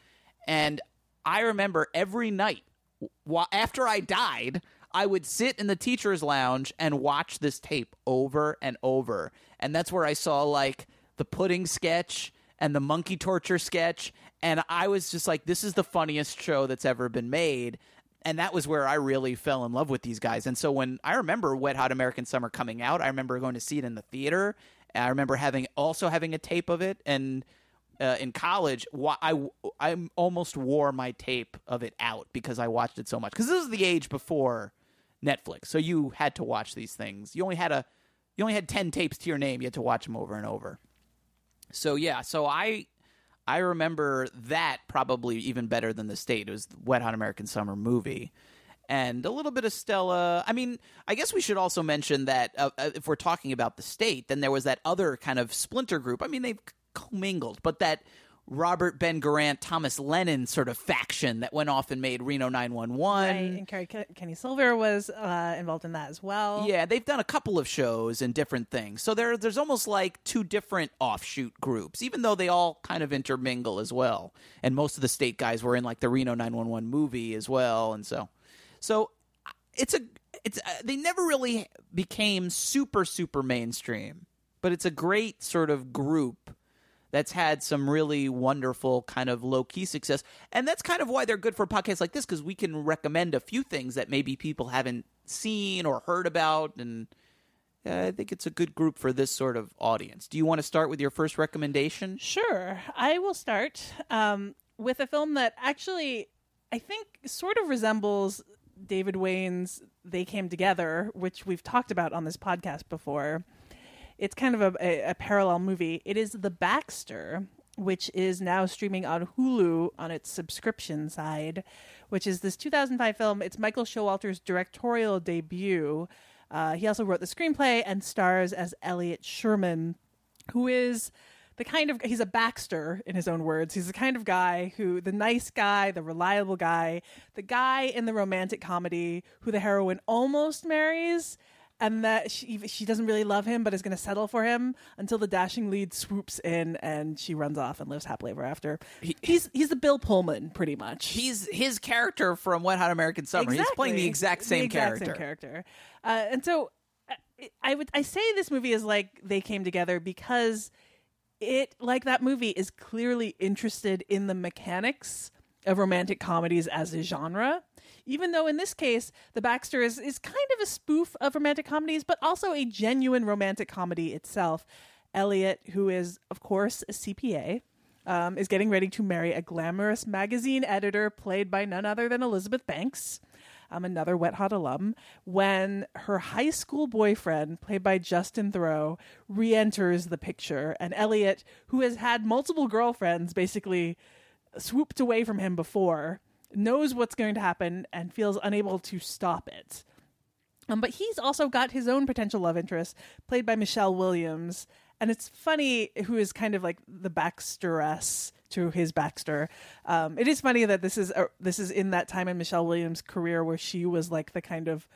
And I remember every night after I died, I would sit in the teacher's lounge and watch this tape over and over. And that's where I saw like the pudding sketch and the monkey torture sketch. And I was just like, this is the funniest show that's ever been made and that was where I really fell in love with these guys. And so when I remember Wet Hot American Summer coming out, I remember going to see it in the theater. I remember having also having a tape of it, and uh, in college, I I almost wore my tape of it out because I watched it so much. Because this is the age before Netflix, so you had to watch these things. You only had a you only had ten tapes to your name. You had to watch them over and over. So yeah, so I I remember that probably even better than the state. It was the Wet Hot American Summer movie. And a little bit of Stella. I mean, I guess we should also mention that uh, uh, if we're talking about the state, then there was that other kind of splinter group. I mean, they've commingled, but that Robert Ben Garant, Thomas Lennon sort of faction that went off and made Reno 911. Right, and Kenny Silver was uh, involved in that as well. Yeah, they've done a couple of shows and different things. So there, there's almost like two different offshoot groups, even though they all kind of intermingle as well. And most of the state guys were in like the Reno 911 movie as well, and so, so it's a, it's uh, they never really became super super mainstream, but it's a great sort of group that's had some really wonderful kind of low key success. And that's kind of why they're good for podcasts like this because we can recommend a few things that maybe people haven't seen or heard about. And I think it's a good group for this sort of audience. Do you want to start with your first recommendation? Sure. I will start um, with a film that actually I think sort of resembles David Wain's They Came Together, which we've talked about on this podcast before. It's kind of a, a, a parallel movie. It is The Baxter, which is now streaming on Hulu on its subscription side, which is this 2005 film. It's Michael Showalter's directorial debut. Uh, he also wrote the screenplay and stars as Elliot Sherman, who is the kind of he's a Baxter in his own words. He's the kind of guy who the nice guy, the reliable guy, the guy in the romantic comedy who the heroine almost marries and that she she doesn't really love him but is going to settle for him until the dashing lead swoops in and she runs off and lives happily ever after. he's he's the Bill Pullman pretty much. He's his character from Wet Hot American Summer. He's playing the exact same The exact character. Same character. Uh, and so uh, I would I say this movie is like they came together because it like that movie is clearly interested in the mechanics of romantic comedies as a genre. Even though in this case, The Baxter is, is kind of a spoof of romantic comedies, but also a genuine romantic comedy itself. Elliot, who is, of course, a CPA, um, is getting ready to marry a glamorous magazine editor played by none other than Elizabeth Banks, um, another Wet Hot alum, when her high school boyfriend, played by Justin Theroux, re enters the picture. And Elliot, who has had multiple girlfriends, basically swooped away from him before, knows what's going to happen and feels unable to stop it. Um, but he's also got his own potential love interest, played by Michelle Williams. And it's funny who is kind of like the Baxteress to his Baxter. Um, it is funny that this is a, this is in that time in Michelle Williams' career where she was like the kind of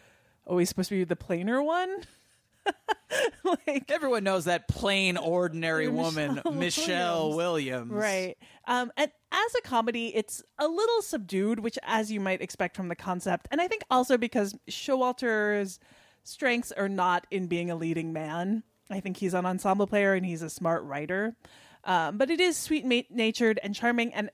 always supposed to be the plainer one. like Everyone knows that plain, ordinary woman, Michelle Michelle Williams. Right. Um, and as a comedy, it's a little subdued, which, as you might expect from the concept, and I think also because Showalter's strengths are not in being a leading man. I think he's an ensemble player and he's a smart writer. Um, but it is sweet ma- natured and charming and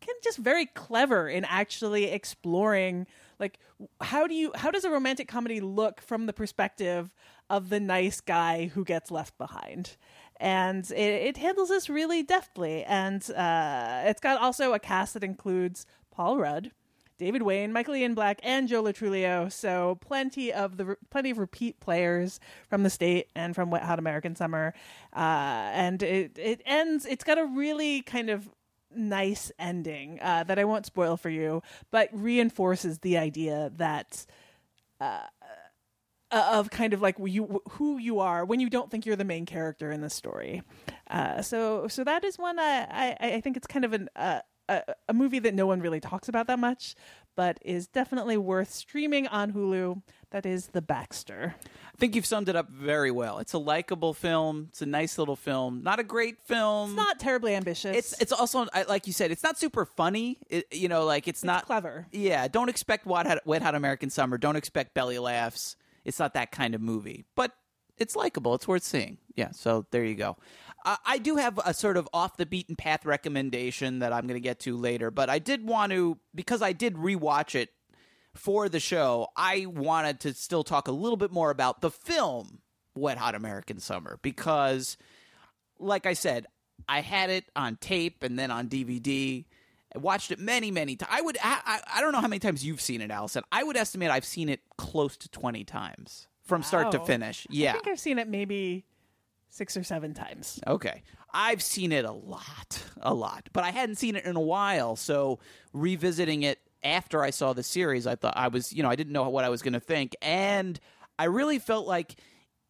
can just very clever in actually exploring like how do you how does a romantic comedy look from the perspective of the nice guy who gets left behind. And it, it handles this really deftly. And uh, it's got also a cast that includes paul rudd david wain michael ian black and joe lo truglio so plenty of the plenty of repeat players from the state and from wet hot american summer. Uh, and it, it ends it's got a really kind of nice ending uh, that I won't spoil for you, but reinforces the idea that uh, of kind of like you who you are when you don't think you're the main character in the story. Uh, so so that is one I I, I think it's kind of an uh, a, a movie that no one really talks about that much, but is definitely worth streaming on Hulu. That is The Baxter. I think you've summed it up very well. It's a likable film. It's a nice little film. Not a great film. It's not terribly ambitious. It's it's also like you said. It's not super funny. It, you know, like it's, not clever. Yeah, don't expect Wet Hot, Wet Hot American Summer. Don't expect belly laughs. It's not that kind of movie, but it's likable. It's worth seeing. Yeah, so there you go. Uh, I do have a sort of off the beaten path recommendation that I'm going to get to later, but I did want to because I did rewatch it for the show. I wanted to still talk a little bit more about the film Wet Hot American Summer because like I said, I had it on tape and then on DVD. I watched it many, many times. I would, I, I, don't know how many times you've seen it, Alison. I would estimate I've seen it close to twenty times from start to Wow. finish. Yeah. I think I've seen it maybe six or seven times. Okay. I've seen it a lot, a lot, but I hadn't seen it in a while. So revisiting it after I saw the series, I thought I was, you know, I didn't know what I was going to think. And I really felt like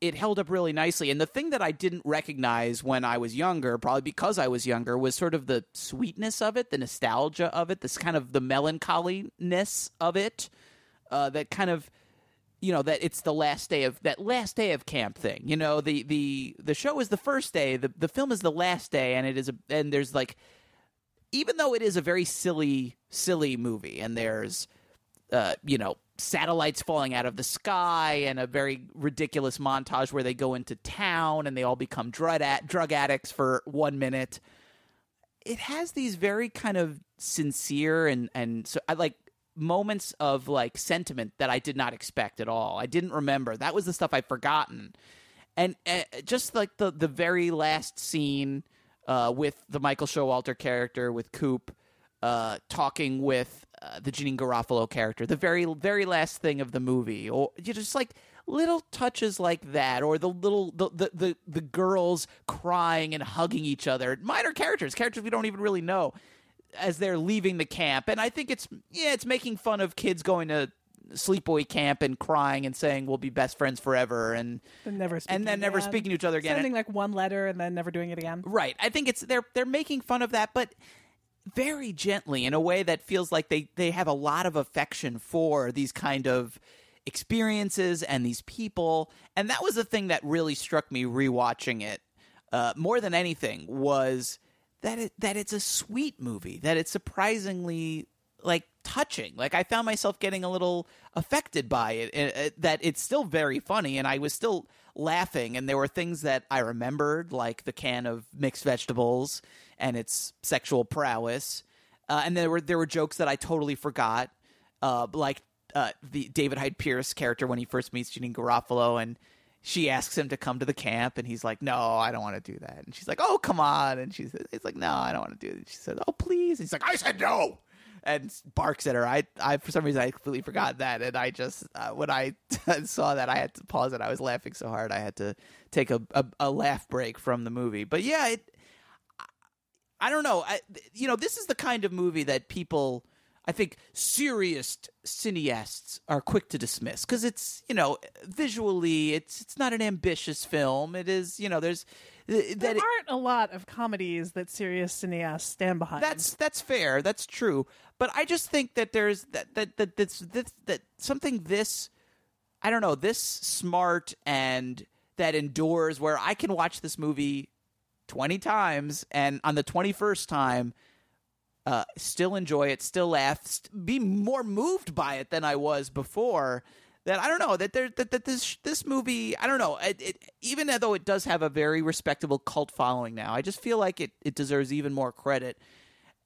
it held up really nicely. And the thing that I didn't recognize when I was younger, probably because I was younger, was sort of the sweetness of it, the nostalgia of it, this kind of the melancholiness of it, uh, that kind of you know that it's the last day of that last day of camp thing you know the the the show is the first day the the film is the last day and it is a and there's like even though it is a very silly silly movie and there's uh you know satellites falling out of the sky and a very ridiculous montage where they go into town and they all become drug ad- drug addicts for 1 minute it has these very kind of sincere and and so I like moments of like sentiment that I did not expect at all. I didn't remember. That was the stuff I'd forgotten. And uh, just like the the very last scene uh, with the Michael Showalter character with Coop uh, talking with uh, the Janeane Garofalo character, the very very last thing of the movie, or you just like little touches like that, or the little the the the, the girls crying and hugging each other, minor characters, characters we don't even really know, as they're leaving the camp, and I think it's yeah, it's making fun of kids going to sleepaway camp and crying and saying we'll be best friends forever and And never and then never again. speaking to each other again. Sending like one letter and then never doing it again. Right. I think it's they're they're making fun of that, but very gently in a way that feels like they they have a lot of affection for these kind of experiences and these people. And that was the thing that really struck me rewatching it. Uh, more than anything was that it that it's a sweet movie, that it's surprisingly like touching. Like I found myself getting a little affected by it. uh, uh, that it's still very funny, and I was still laughing. And there were things that I remembered, like the can of mixed vegetables and its sexual prowess. Uh, and there were there were jokes that I totally forgot, uh, like uh, the David Hyde Pierce character when he first meets Janeane Garofalo and. She asks him to come to the camp, and he's like, "No, I don't want to do that." And she's like, "Oh, come on!" And she's he's like, "No, I don't want to do it." She says, "Oh, please." And he's like, "I said no." and barks at her. I, I for some reason I completely forgot that, and I just uh, when I saw that I had to pause it. I was laughing so hard I had to take a, a, a laugh break from the movie. But yeah, it. I don't know. I, you know, this is the kind of movie that people, I think, serious cineasts are quick to dismiss because it's you know visually it's it's not an ambitious film. It is you know there's that There it- aren't a lot of comedies that serious cineasts stand behind. that's that's fair. That's true. But I just think that there's that that that that's this that something this I don't know this smart and that endures where I can watch this movie twenty times and on the twenty first time. Uh, still enjoy it, still laugh, st- be more moved by it than I was before. That I don't know that there that, that this this movie I don't know it, it, even though it does have a very respectable cult following now, I just feel like it it deserves even more credit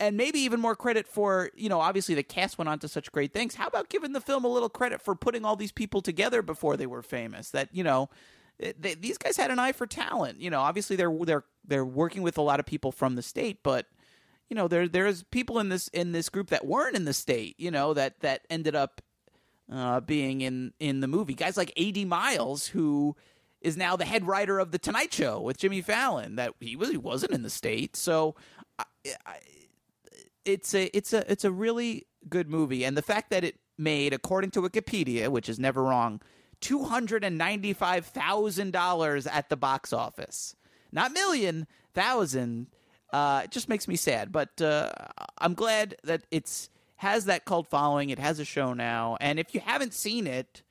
and maybe even more credit for you know obviously the cast went on to such great things how about giving the film a little credit for putting all these people together before they were famous that you know they, these guys had an eye for talent. You know obviously they're they're they're working with a lot of people from the state but you know there there's people in this in this group that weren't in the state you know that that ended up uh, being in in the movie. Guys like A.D. Miles who is now the head writer of the tonight show with jimmy fallon that he was he wasn't in the state. So I, I, it's a it's a it's a really good movie. And the fact that it made according to wikipedia which is never wrong $295,000 at the box office. Not million thousand. Uh it just makes me sad but uh i'm glad that it's has that cult following it has a show now and if you haven't seen it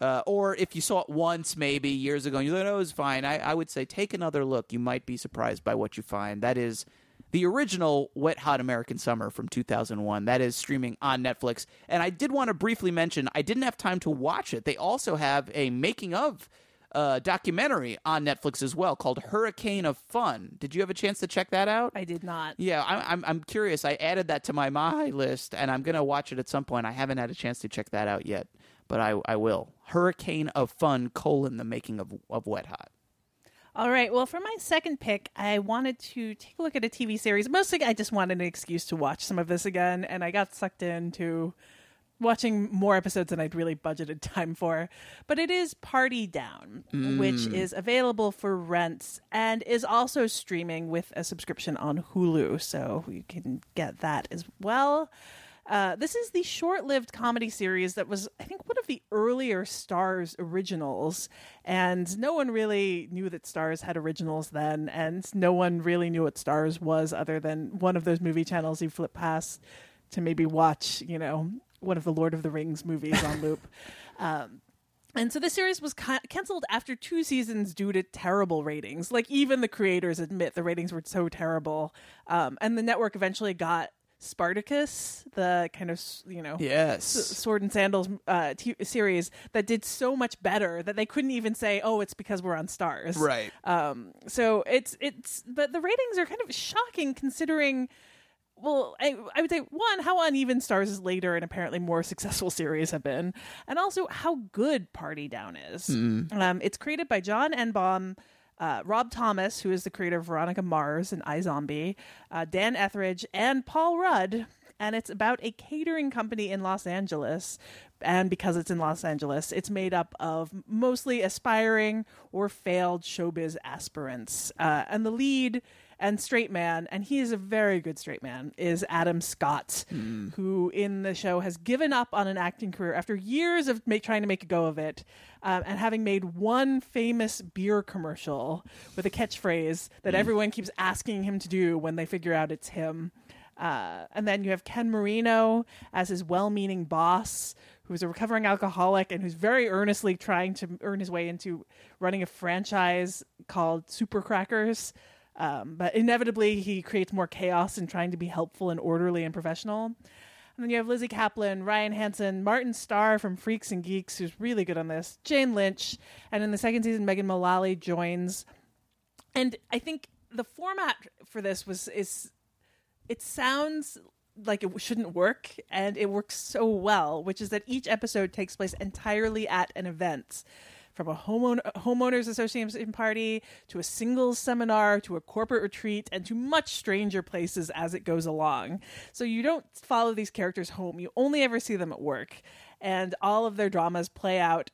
uh, or if you saw it once maybe years ago and you thought oh, it was fine I, I would say take another look. You might be surprised by what you find. That is the original wet hot american summer from 2001 that is streaming on netflix and i did want to briefly mention i didn't have time to watch it they also have a making of uh, documentary on netflix as well called hurricane of fun did you have a chance to check that out I did not. yeah, I'm, I'm I'm curious. I added that to my my list, and I'm gonna watch it at some point. I haven't had a chance to check that out yet, but I I will. Hurricane of Fun: colon the making of of Wet Hot. All right. Well, for my second pick, I wanted to take a look at a TV series. Mostly, I just wanted an excuse to watch some of this again, and I got sucked into watching more episodes than I'd really budgeted time for. But it is Party Down, which mm. is available for rents and is also streaming with a subscription on Hulu, so you can get that as well. Uh, this is the short lived comedy series that was, I think, one of the earlier Starz originals. And no one really knew that Starz had originals then. And no one really knew what Starz was other than one of those movie channels you flip past to maybe watch, you know, one of the Lord of the Rings movies on loop. Um, and so the series was ca- canceled after two seasons due to terrible ratings. Like even the creators admit the ratings were so terrible. Um, and the network eventually got Spartacus, the kind of you know Yes. sword and sandals uh, t- series that did so much better that they couldn't even say, "Oh, it's because we're on Starz." Right. Um, so it's it's but the ratings are kind of shocking considering. Well, I, I would say one how uneven Starz' later and apparently more successful series have been, and also how good Party Down is. Um, it's created by John Enbom, uh, Rob Thomas, who is the creator of Veronica Mars and iZombie, uh, Dan Etheridge, and Paul Rudd. and it's about a catering company in Los Angeles. And because it's in Los Angeles, it's made up of mostly aspiring or failed showbiz aspirants. Uh, and the lead and straight man, and he is a very good straight man, is Adam Scott, who in the show has given up on an acting career after years of make, trying to make a go of it, um, and having made one famous beer commercial with a catchphrase that everyone keeps asking him to do when they figure out it's him. Uh, and then you have Ken Marino as his well meaning boss, who's a recovering alcoholic and who's very earnestly trying to earn his way into running a franchise called Super Crackers. Um, but inevitably, he creates more chaos in trying to be helpful and orderly and professional. And then you have Lizzy Caplan, Ryan Hansen, Martin Starr from Freaks and Geeks, who's really good on this, Jane Lynch, and in the second season, Megan Mullally joins. And I think the format for this was is it sounds like it shouldn't work and it works so well which is that each episode takes place entirely at an event from a homeowner, homeowners association party to a singles seminar to a corporate retreat and to much stranger places as it goes along. So you don't follow these characters home. You only ever see them at work. And all of their dramas play out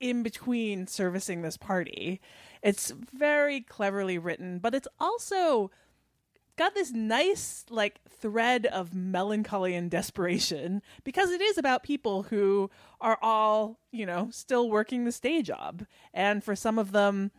in between servicing this party. It's very cleverly written but it's also got this nice like thread of melancholy and desperation because it is about people who are all you know still working this day job and for some of them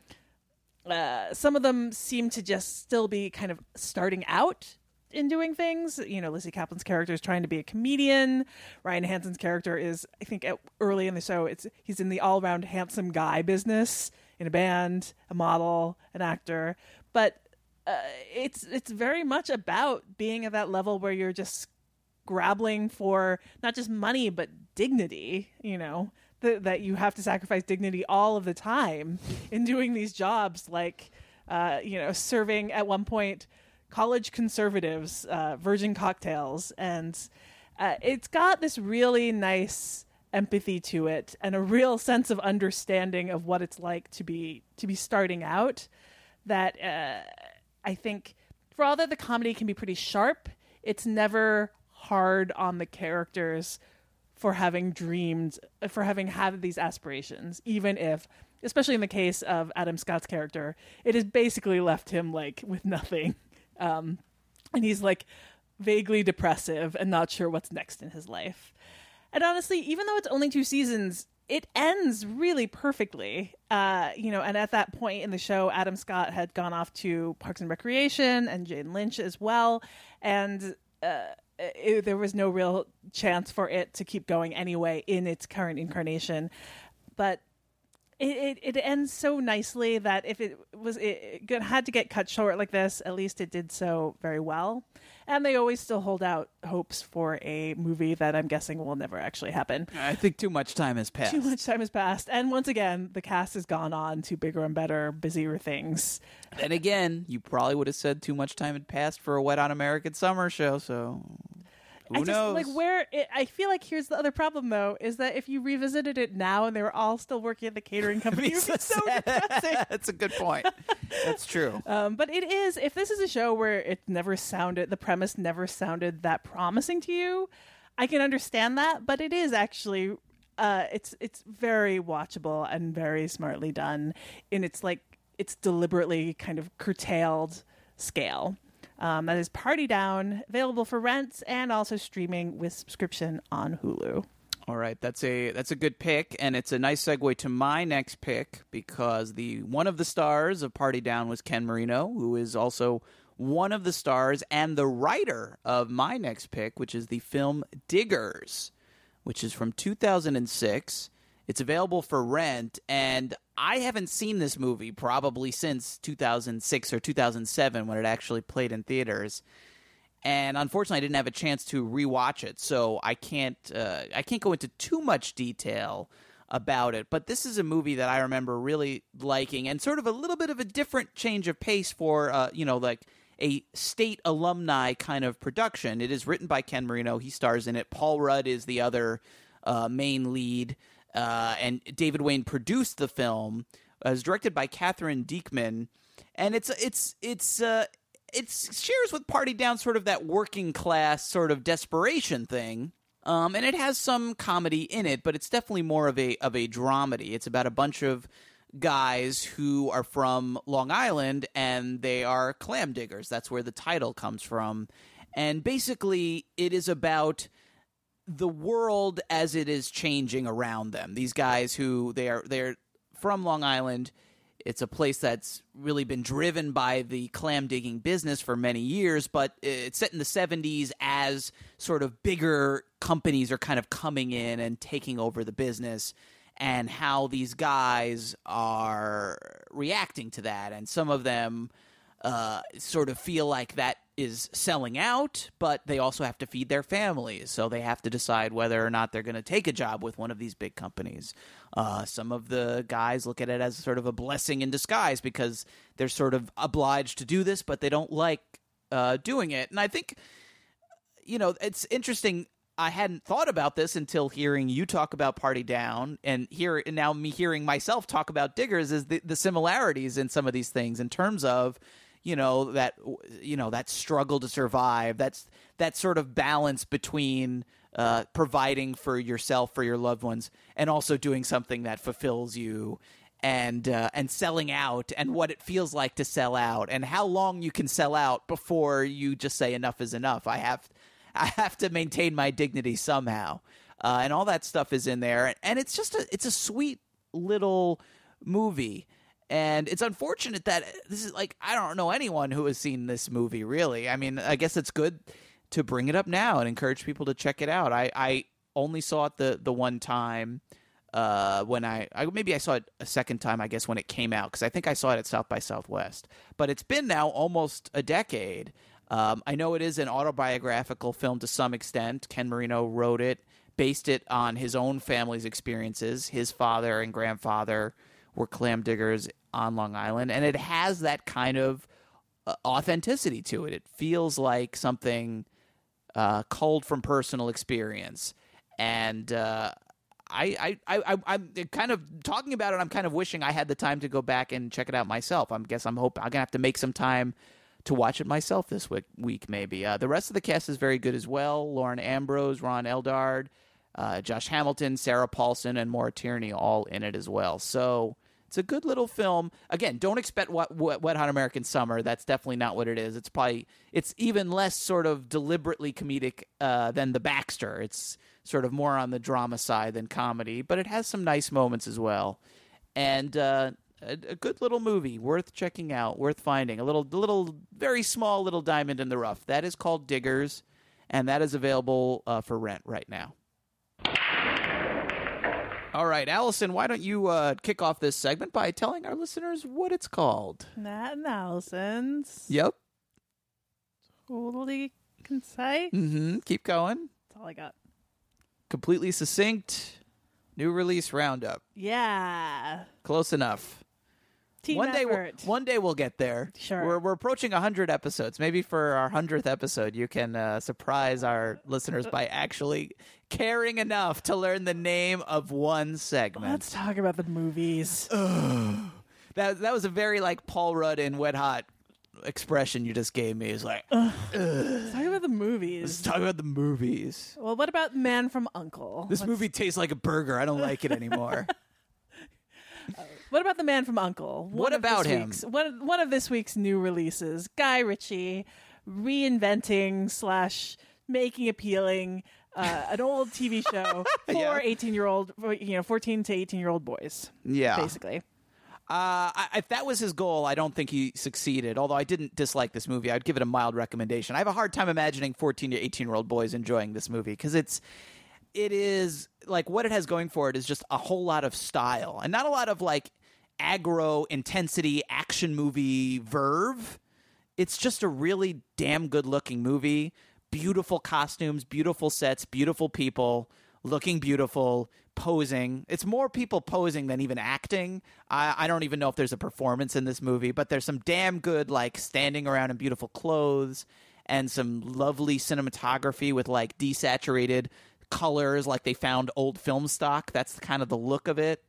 uh, some of them seem to just still be kind of starting out in doing things. You know, Lizzy Caplan's character is trying to be a comedian. Ryan Hansen's character is, I think, at, early in the show, it's he's in the all-round handsome guy business in a band, a model, an actor. But uh, it's it's very much about being at that level where you're just grappling for not just money but dignity. You know th- that you have to sacrifice dignity all of the time in doing these jobs, like uh, you know serving at one point college conservatives uh, virgin cocktails, and uh, it's got this really nice empathy to it and a real sense of understanding of what it's like to be to be starting out that uh, I think for all that the comedy can be pretty sharp, it's never hard on the characters for having dreamed, for having had these aspirations, even if, especially in the case of Adam Scott's character, it has basically left him like with nothing. Um, and he's like vaguely depressive and not sure what's next in his life. And honestly, even though it's only two seasons, it ends really perfectly. Uh, you know, and at that point in the show, Adam Scott had gone off to Parks and Recreation and Jane Lynch as well, and uh, it, there was no real chance for it to keep going anyway in its current incarnation. But it, it, it ends so nicely that if it was it, it had to get cut short like this, at least it did so very well. And they always still hold out hopes for a movie that I'm guessing will never actually happen. I think too much time has passed. Too much time has passed, and once again, the cast has gone on to bigger and better, busier things. Then again, you probably would have said too much time had passed for a Wet on American Summer show. So who I just knows? like where it, I feel like here's the other problem though is that if you revisited it now and they were all still working at the catering company, it would be so depressing. That's a good point. That's true. Um, but it is if this is a show where it never sounded the premise never sounded that promising to you, I can understand that. But it is actually uh, it's it's very watchable and very smartly done in its like it's deliberately kind of curtailed scale. Um, that is Party Down, available for rent and also streaming with subscription on Hulu. All right, that's a that's a good pick, and it's a nice segue to my next pick because the one of the stars of Party Down was Ken Marino, who is also one of the stars and the writer of my next pick, which is the film Diggers, which is from 2006. It's available for rent, and I haven't seen this movie probably since 2006 or 2007 when it actually played in theaters. And unfortunately, I didn't have a chance to rewatch it, so I can't uh, I can't go into too much detail about it. But this is a movie that I remember really liking, and sort of a little bit of a different change of pace for uh, you know like a state alumni kind of production. It is written by Ken Marino; he stars in it. Paul Rudd is the other uh, main lead, uh, and David Wain produced the film. Uh, it was directed by Katherine Dieckmann, and it's it's it's uh, it shares with Party Down sort of that working class sort of desperation thing. Um, and it has some comedy in it, but it's definitely more of a of a dramedy. It's about a bunch of guys who are from Long Island and they are clam diggers. That's where the title comes from. And basically, it is about the world as it is changing around them. These guys who they are they're from Long Island. It's a place that's really been driven by the clam digging business for many years, but it's set in the 70s as sort of bigger companies are kind of coming in and taking over the business and how these guys are reacting to that. And some of them uh, sort of feel like that is selling out, but they also have to feed their families. So they have to decide whether or not they're going to take a job with one of these big companies. Uh, some of the guys look at it as sort of a blessing in disguise because they're sort of obliged to do this, but they don't like uh, doing it. And I think, you know, it's interesting. I hadn't thought about this until hearing you talk about Party Down, and here and now me hearing myself talk about Diggers is the, the similarities in some of these things in terms of you know that you know that struggle to survive that's that sort of balance between uh, providing for yourself for your loved ones and also doing something that fulfills you and uh, and selling out and what it feels like to sell out and how long you can sell out before you just say enough is enough. I have i have to maintain my dignity somehow. Uh, and all that stuff is in there. And it's just a it's a sweet little movie and it's unfortunate that this is like I don't know anyone who has seen this movie really. I mean, I guess it's good to bring it up now and encourage people to check it out. I, I only saw it the the one time uh, when I, I maybe I saw it a second time. I guess when it came out because I think I saw it at South by Southwest. But it's been now almost a decade. Um, I know it is an autobiographical film to some extent. Ken Marino wrote it, based it on his own family's experiences. His father and grandfather were clam diggers on Long Island, and it has that kind of uh, authenticity to it. It feels like something uh, culled from personal experience, and uh, I, I, I, I'm kind of talking about it. I'm kind of wishing I had the time to go back and check it out myself. I guess I'm hoping I'm gonna have to make some time to watch it myself this week. Week maybe. Uh, the rest of the cast is very good as well. Lauren Ambrose, Ron Eldard, uh, Josh Hamilton, Sarah Paulson, and Maura Tierney all in it as well. So it's a good little film. Again, don't expect what, what, Wet Hot American Summer. That's definitely not what it is. It's probably it's even less sort of deliberately comedic uh, than The Baxter. It's sort of more on the drama side than comedy, but it has some nice moments as well. And uh, a, a, good little movie, worth checking out, worth finding. A little, little, very small little diamond in the rough. That is called Diggers, and that is available uh, for rent right now. All right, Alison, why don't you uh, kick off this segment by telling our listeners what it's called? Matt and Alison's. Yep. Totally concise. Mm-hmm. Keep going. That's all I got. Completely succinct. New release roundup. Yeah. Close enough. Team one day, we'll, one day we'll get there. Sure. We're, we're approaching hundred episodes. Maybe for our hundredth episode, you can uh, surprise our listeners by actually caring enough to learn the name of one segment. Let's talk about the movies. that that was a very like Paul Rudd in Wet Hot expression you just gave me. Is like, Let's talk about the movies. let's talk about the movies. Well, what about Man from Uncle? This Let's- movie tastes like a burger. I don't like it anymore. What about the Man from Uncle? One What about him? One, one of this week's new releases. Guy Ritchie reinventing slash making appealing uh, an old TV show for Yeah. eighteen year old, you know, fourteen to eighteen year old boys. Yeah. basically. Uh, I, if that was his goal, I don't think he succeeded. Although I didn't dislike this movie, I'd give it a mild recommendation. I have a hard time imagining 14 to 18 year old boys enjoying this movie because it's it is like what it has going for it is just a whole lot of style and not a lot of like aggro intensity action movie verve. It's just a really damn good looking movie. Beautiful costumes, beautiful sets, beautiful people, looking beautiful, posing. It's more people posing than even acting. I, I don't even know if there's a performance in this movie, but there's some damn good like standing around in beautiful clothes and some lovely cinematography with like desaturated colors like they found old film stock. That's kind of the look of it.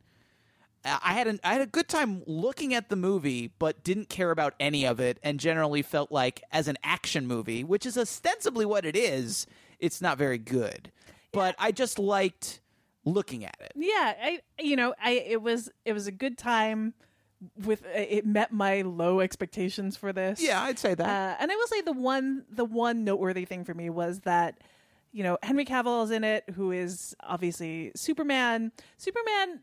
I had an I had a good time looking at the movie, but didn't care about any of it, and generally felt like as an action movie, which is ostensibly what it is, it's not very good. But I just liked looking at it. Yeah, I you know, I it was it was a good time with it met my low expectations for this. Yeah, I'd say that. Uh, and I will say the one the one noteworthy thing for me was that you know Henry Cavill is in it, who is obviously Superman. Superman.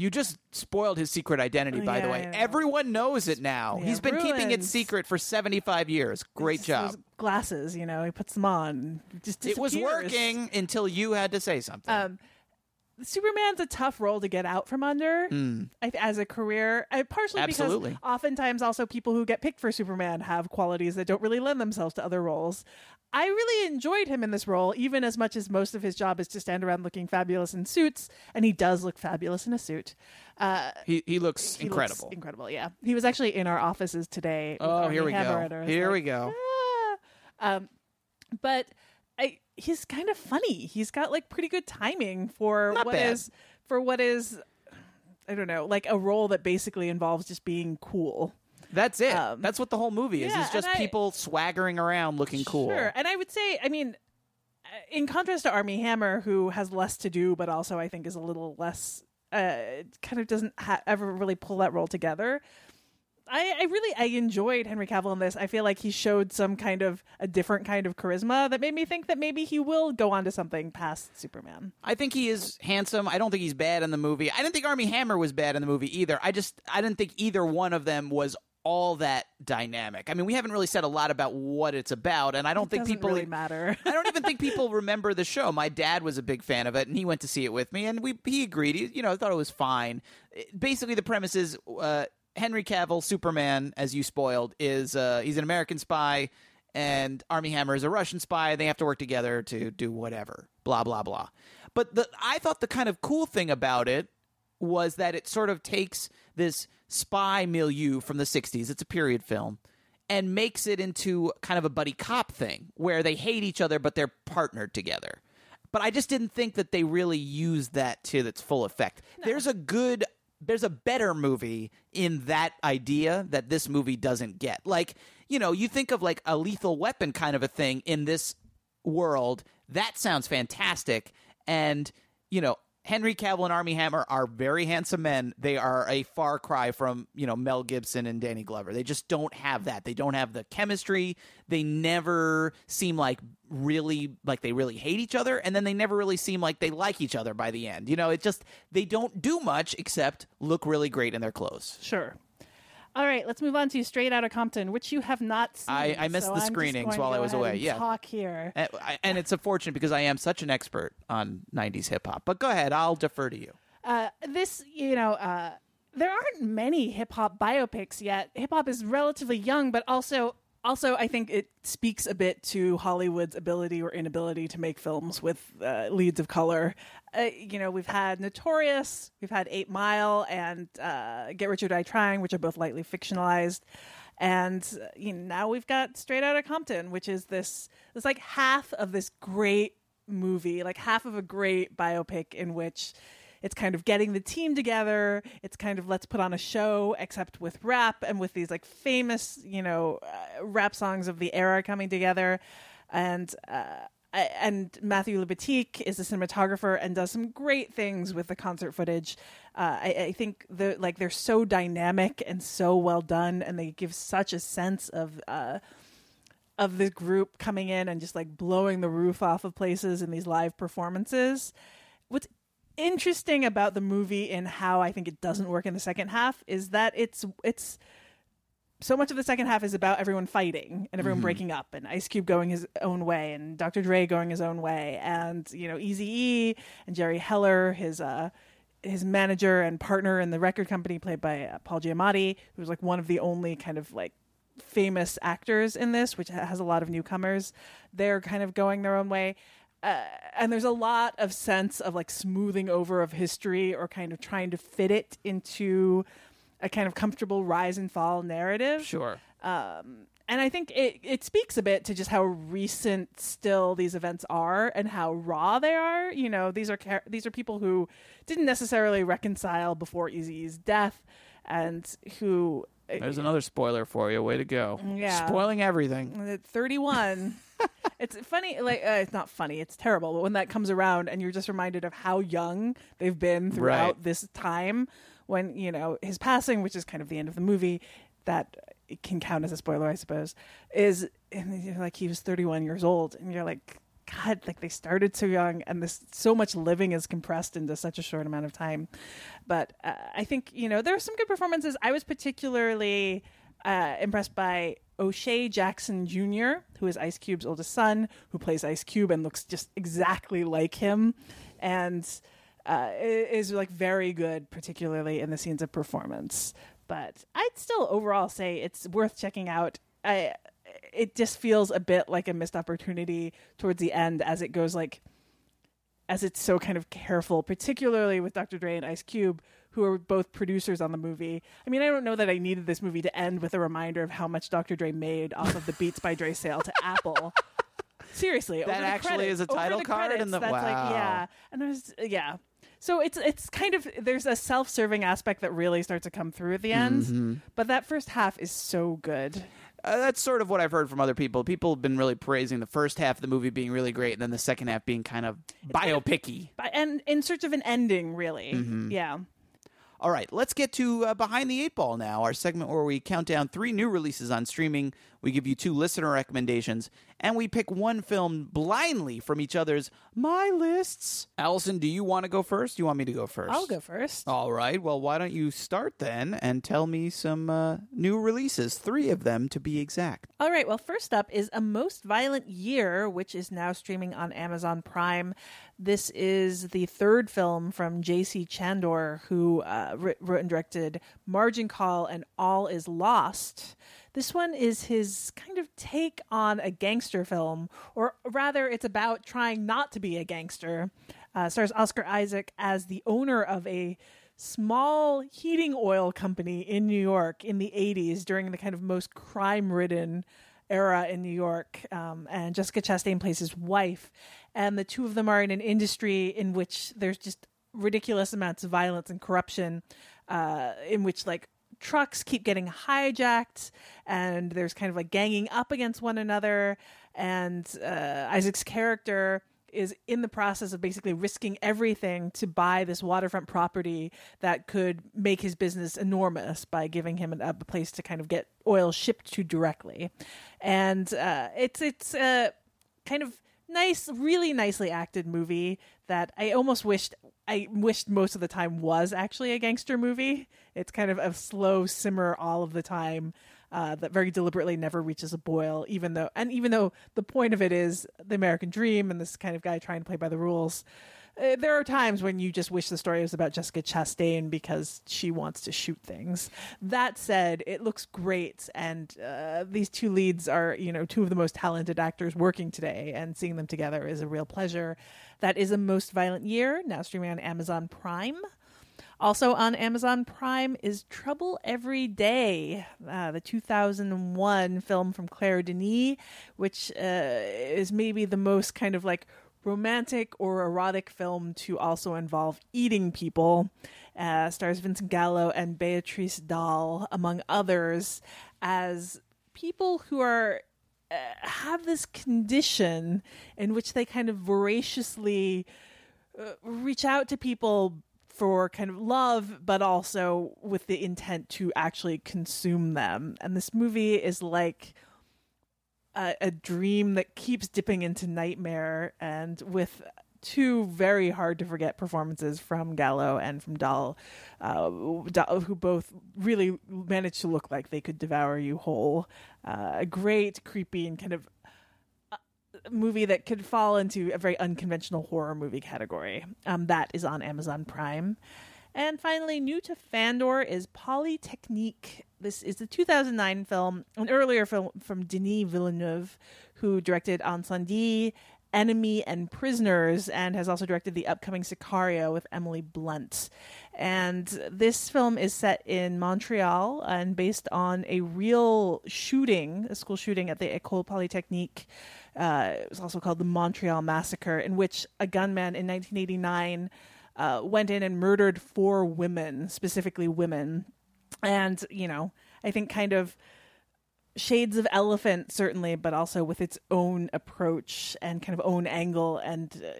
You just spoiled his secret identity, by the Yeah, way. I know. Everyone knows it now. Yeah, He's been keeping it ruins. secret for 75 years. Great It's job. those Glasses, you know, he puts them on. Just It was disappears. working until you had to say something. Um, Superman's a tough role to get out from under I, as a career. I, partially Hmm. Absolutely. because oftentimes also people who get picked for Superman have qualities that don't really lend themselves to other roles. I really enjoyed him in this role, even as much as most of his job is to stand around looking fabulous in suits, and he does look fabulous in a suit. Uh, he he looks he looks incredible. incredible, yeah. He was actually in our offices today. Oh, here we go. and I was Here we go. "Ah." Um, but I, he's kind of funny. He's got like pretty good timing for Not what is for what is I don't know, like a role that basically involves just being cool. That's it. Um, That's what the whole movie is. yeah, it's just I- people swaggering around looking cool. Sure. And I would say, I mean, uh, in contrast to Armie Hammer, who has less to do, but also I think is a little less, uh, kind of doesn't ha- ever really pull that role together. I, I really I enjoyed Henry Cavill in this. I feel like he showed some kind of a different kind of charisma that made me think that maybe he will go on to something past Superman. I think he is handsome. I don't think he's bad in the movie. I didn't think Armie Hammer was bad in the movie either. I just I didn't think either one of them was all that dynamic. I mean, we haven't really said a lot about what it's about, and I don't think people really matter. I don't even think people remember the show. My dad was a big fan of it, and he went to see it with me, and we he agreed. He, you know, thought it was fine. It- basically, the premise is uh, Henry Cavill, Superman, as you spoiled, is uh, he's an American spy, and Armie Hammer is a Russian spy. They have to work together to do whatever. Blah blah blah. But the I thought the kind of cool thing about it was that it sort of takes this spy milieu from the 60s, it's a period film, and makes it into kind of a buddy cop thing where they hate each other but they're partnered together. But I just didn't think that they really used that to its full effect. There's a good there's a better movie in that idea that this movie doesn't get. Like, you know, you think of like a lethal weapon kind of a thing in this world, that sounds fantastic. And, you know, Henry Cavill and Armie Hammer are very handsome men. They are a far cry from, you know, Mel Gibson and Danny Glover. They just don't have that. They don't have the chemistry. They never seem like really like they really hate each other and then they never really seem like they like each other by the end. You know, it just they don't do much except look really great in their clothes. Sure. All right, let's move on to Straight Outta Compton, which you have not seen. I- I missed so the I'm screenings while I was away, yeah. talk here. And, I- and it's unfortunate because I am such an expert on 90s hip hop. But go ahead, I'll defer to you. Uh, this, you know, uh, there aren't many hip hop biopics yet. Hip hop is relatively young, but also, also, I think it speaks a bit to Hollywood's ability or inability to make films with uh, leads of color. Uh, you know, we've had Notorious, we've had Eight Mile, and uh, Get Rich or Die Trying, which are both lightly fictionalized. And uh, you know, now we've got Straight Outta Compton, which is this, it's like half of this great movie, like half of a great biopic in which it's kind of getting the team together. It's kind of let's put on a show, except with rap and with these like famous, you know, uh, rap songs of the era coming together. And uh, and Matthew Libatique is a cinematographer and does some great things with the concert footage. Uh, I, I think the like they're so dynamic and so well done, and they give such a sense of. Uh, of the group coming in and just like blowing the roof off of places in these live performances. What's interesting about the movie and how I think it doesn't work in the second half is that it's it's so much of the second half is about everyone fighting and everyone Mhm. breaking up and Ice Cube going his own way and Dr. Dre going his own way and you know Eazy E and Jerry Heller his uh his manager and partner in the record company played by uh, Paul Giamatti who's like one of the only kind of like famous actors in this which has a lot of newcomers they're kind of going their own way uh, and there's a lot of sense of like smoothing over of history or kind of trying to fit it into a kind of comfortable rise and fall narrative Sure. um, and I think it, it speaks a bit to just how recent still these events are and how raw they are. You know, these are char- these are people who didn't necessarily reconcile before Eazy's death, and who There's another spoiler for you. Way to go. Yeah. Spoiling everything. At 31. it's funny, like, uh, it's not funny, it's terrible, but when that comes around and you're just reminded of how young they've been throughout Right. this time, when, you know, his passing, which is kind of the end of the movie, that it can count as a spoiler, I suppose, is and you're like he was 31 years old, and you're like, God, like they started so young, and this so much living is compressed into such a short amount of time. But uh, I think you know there are some good performances. I was particularly uh, impressed by O'Shea Jackson Jr., who is Ice Cube's oldest son, who plays Ice Cube and looks just exactly like him, and uh, is like very good, particularly in the scenes of performance. But I'd still overall say it's worth checking out. I, it just feels a bit like a missed opportunity towards the end as it goes like as it's so kind of careful, particularly with Dr. Dre and Ice Cube, who are both producers on the movie. I mean, I don't know that I needed this movie to end with a reminder of how much Dr. Dre made off of the Beats by Dre sale to Apple. Seriously, That actually credits- is a title card in that's like wow. yeah, and there's yeah. So it's it's kind of there's a self-serving aspect that really starts to come through at the end, Mhm. but that first half is so good. Uh, that's sort of what I've heard from other people. People have been really praising the first half of the movie being really great, and then the second half being kind of biopicky. And in search of an ending, really. Mhm. Yeah. All right, let's get to uh, Behind the Eight Ball now, our segment where we count down three new releases on streaming. We give you two listener recommendations, and we pick one film blindly from each other's My Lists. Alison, do you want to go first? Do you want me to go first? I'll go first. All right. Well, why don't you start then and tell me some uh, new releases, three of them to be exact. All right. Well, first up is A Most Violent Year, which is now streaming on Amazon Prime. This is the third film from J.C. Chandor, who uh, wrote and directed Margin Call and All Is Lost. This one is his kind of take on a gangster film, or rather, it's about trying not to be a gangster. Uh, stars Oscar Isaac as the owner of a small heating oil company in New York in the 80s during the kind of most crime ridden era in New York. Um, and Jessica Chastain plays his wife. And the two of them are in an industry in which there's just ridiculous amounts of violence and corruption, uh, in which like trucks keep getting hijacked and there's kind of like ganging up against one another. And uh, Isaac's character is in the process of basically risking everything to buy this waterfront property that could make his business enormous by giving him a, a place to kind of get oil shipped to directly. And uh, it's it's a kind of nice, really nicely acted movie that I almost wished I wished most of the time was actually a gangster movie. It's kind of a slow simmer all of the time uh, that very deliberately never reaches a boil, even though and even though the point of it is the American dream and this kind of guy trying to play by the rules. Uh, there are times when you just wish the story was about Jessica Chastain because she wants to shoot things. That said, it looks great, and uh, these two leads are, you know, two of the most talented actors working today, and seeing them together is a real pleasure. That is a most violent year now streaming on Amazon Prime. Also on Amazon Prime is Trouble Every Day, uh, the 2001 film from Claire Denis, which uh, is maybe the most kind of like romantic or erotic film to also involve eating people. Uh, stars Vincent Gallo and Béatrice Dalle, among others, as people who are uh, have this condition in which they kind of voraciously uh, reach out to people for kind of love, but also with the intent to actually consume them. And this movie is like a, a dream that keeps dipping into nightmare, and with two very hard to forget performances from Gallo and from Dalle, uh, who both really managed to look like they could devour you whole. Uh, a great, creepy, and kind of uh, movie that could fall into a very unconventional horror movie category. Um, that is on Amazon Prime. And finally, new to Fandor is Polytechnique. This is the 2009 film, an earlier film from Denis Villeneuve, who directed Incendies Enemy and Prisoners, and has also directed the upcoming Sicario with Emily Blunt. And this film is set in Montreal and based on a real shooting, a school shooting at the Ecole Polytechnique. Uh, it was also called the Montreal Massacre, in which a gunman in 1989 uh, went in and murdered four women, specifically women. And, you know, I think kind of shades of elephant certainly but also with its own approach and kind of own angle and uh,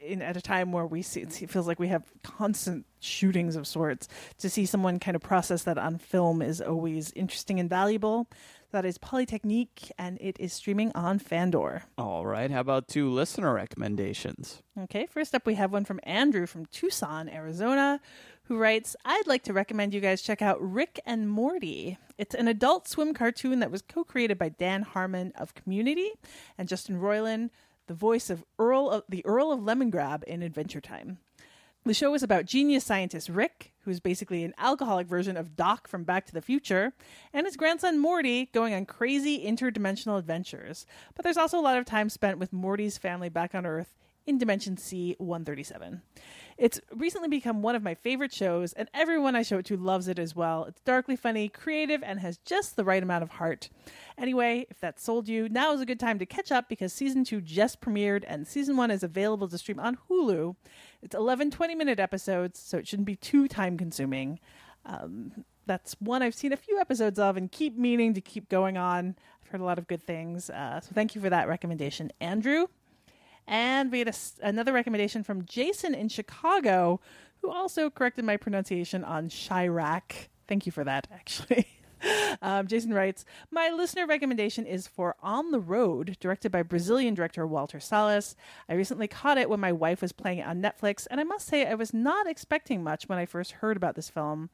in at a time where we see it feels like we have constant shootings of sorts to see someone kind of process that on film is always interesting and valuable that is polytechnique and it is streaming on fandor All right. How about two listener recommendations? Okay, first up, we have one from Andrew from Tucson, Arizona, who writes I'd like to recommend you guys check out Rick and Morty. It's an adult swim cartoon that was co created by Dan Harmon of Community and Justin Roiland, the voice of Earl of the Earl of Lemongrab in Adventure Time. The show is about genius scientist Rick, who's basically an alcoholic version of Doc from Back to the Future, and his grandson Morty going on crazy interdimensional adventures. But there's also a lot of time spent with Morty's family back on Earth in Dimension C 137. It's recently become one of my favorite shows, and everyone I show it to loves it as well. It's darkly funny, creative, and has just the right amount of heart. Anyway, if that sold you, now is a good time to catch up because season 2 just premiered and season 1 is available to stream on Hulu. It's 11 20 minute episodes, so it shouldn't be too time consuming. Um, that's one I've seen a few episodes of and keep meaning to keep going on. I've heard a lot of good things. Uh, so thank you for that recommendation, Andrew. And we had a another recommendation from Jason in Chicago, who also corrected my pronunciation on Chirac. Thank you for that, actually. Um, Jason writes, My listener recommendation is for On the Road, directed by Brazilian director Walter Salles. I recently caught it when my wife was playing it on Netflix, and I must say I was not expecting much when I first heard about this film.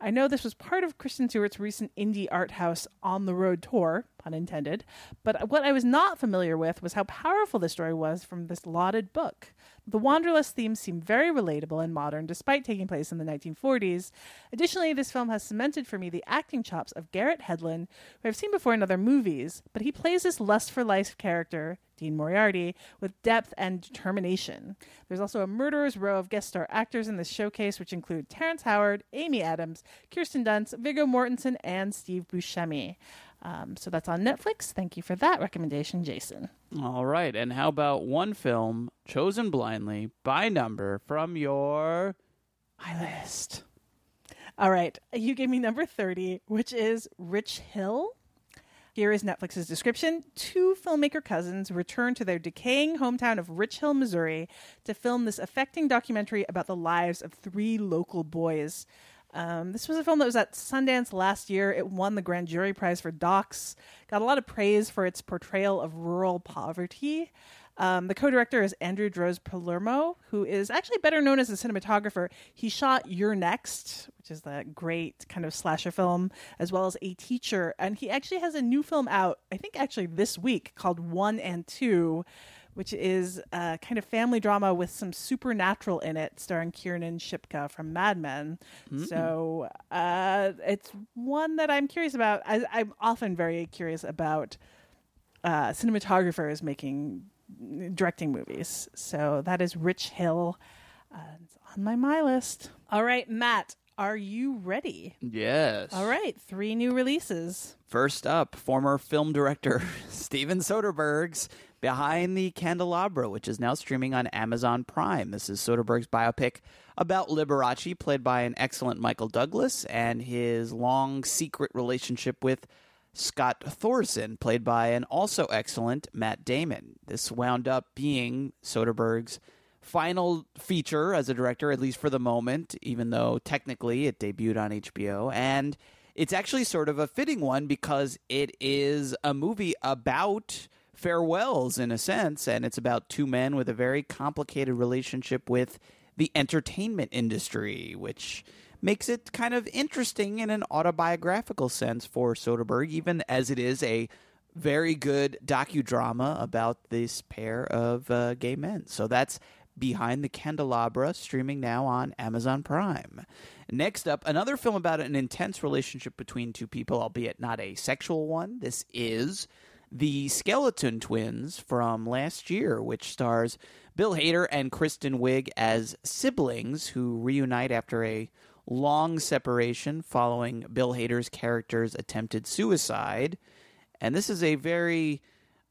I know this was part of Kristen Stewart's recent indie art house On the Road tour, pun intended, but what I was not familiar with was how powerful the story was from this lauded book. The Wanderlust themes seem very relatable and modern despite taking place in the 1940s. Additionally, this film has cemented for me the acting chops of Garrett Hedlund, who I've seen before in other movies, but he plays this lust for life character, Dean Moriarty, with depth and determination. There's also a murderer's row of guest star actors in this showcase, which include Terrence Howard, Amy Adams, Kirsten Dunst, Viggo Mortensen, and Steve Buscemi. Um, so that's on Netflix. Thank you for that recommendation, Jason. All right. And how about one film chosen blindly by number from your my list? All right. You gave me number 30, which is Rich Hill. Here is Netflix's description. Two filmmaker cousins return to their decaying hometown of Rich Hill, Missouri to film this affecting documentary about the lives of three local boys. Um, this was a film that was at Sundance last year. It won the Grand Jury Prize for Docs, got a lot of praise for its portrayal of rural poverty. Um, the co-director is Andrew Droz Palermo, who is actually better known as a cinematographer. He shot You're Next, which is that great kind of slasher film, as well as A Teacher, and he actually has a new film out. I think actually this week called One and Two, which is a kind of family drama with some supernatural in it, starring Kiernan Shipka from Mad Men. Mm. So uh, it's one that I'm curious about. I, I'm often very curious about uh, cinematographers making directing movies. So that is Rich Hill. Uh, it's on my my list. All right, Matt, are you ready? Yes. All right, three new releases. First up, former film director Steven Soderbergh's Behind the Candelabra, which is now streaming on Amazon Prime. This is Soderbergh's biopic about Liberace, played by an excellent Michael Douglas, and his long secret relationship with Scott Thorson, played by an also excellent Matt Damon. This wound up being Soderbergh's final feature as a director, at least for the moment, even though technically it debuted on HBO. And it's actually sort of a fitting one because it is a movie about farewells in a sense, and it's about two men with a very complicated relationship with the entertainment industry, which makes it kind of interesting in an autobiographical sense for Soderbergh, even as it is a very good docudrama about this pair of uh, gay men. So that's Behind the Candelabra, streaming now on Amazon Prime. Next up, another film about an intense relationship between two people, albeit not a sexual one. This is the Skeleton Twins from last year, which stars Bill Hader and Kristen Wiig as siblings who reunite after a long separation following Bill Hader's character's attempted suicide. And this is a very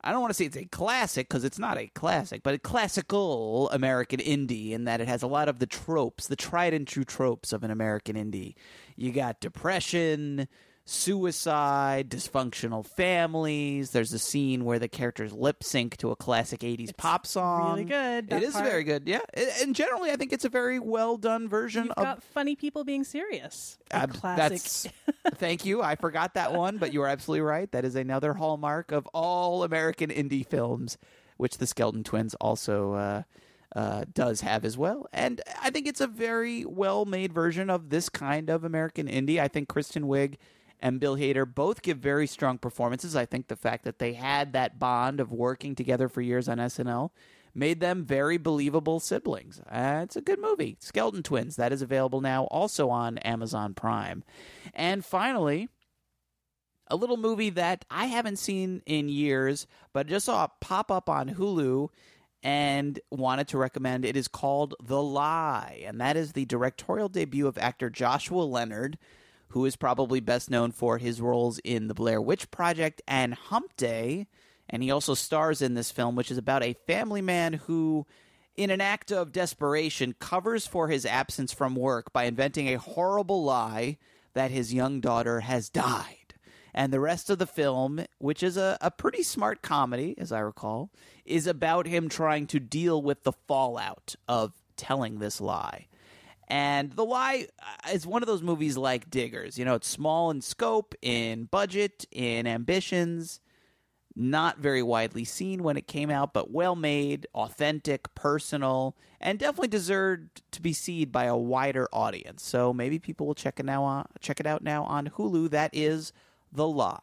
I don't want to say it's a classic because it's not a classic, but a classical American indie in that it has a lot of the tropes, the tried and true tropes of an American indie. You got depression, suicide, dysfunctional families. There's a scene where the characters lip sync to a classic 80s pop song. really good, It is part. very good, yeah. And generally, I think it's a very well done version You've of got funny people being serious. A uh, classic. That's thank you. I forgot that one, but you are absolutely right. That is another hallmark of all American indie films, which the Skeleton Twins also uh, uh, does have as well. And I think it's a very well made version of this kind of American indie. I think Kristen Wiig and Bill Hader both give very strong performances. I think the fact that they had that bond of working together for years on SNL made them very believable siblings. Uh, it's a good movie. Skeleton Twins, that is available now also on Amazon Prime. And finally, a little movie that I haven't seen in years, but just saw pop up on Hulu and wanted to recommend. It is called The Lie, and that is the directorial debut of actor Joshua Leonard, who is probably best known for his roles in The Blair Witch Project and Hump Day. And he also stars in this film, which is about a family man who, in an act of desperation, covers for his absence from work by inventing a horrible lie that his young daughter has died. And the rest of the film, which is a, a pretty smart comedy, as I recall, is about him trying to deal with the fallout of telling this lie. And The Lie uh, is one of those movies like Diggers. You know, it's small in scope, in budget, in ambitions, not very widely seen when it came out, but well made, authentic, personal, and definitely deserved to be seen by a wider audience. So maybe people will check it now on, check it out now on Hulu. That is The Lie.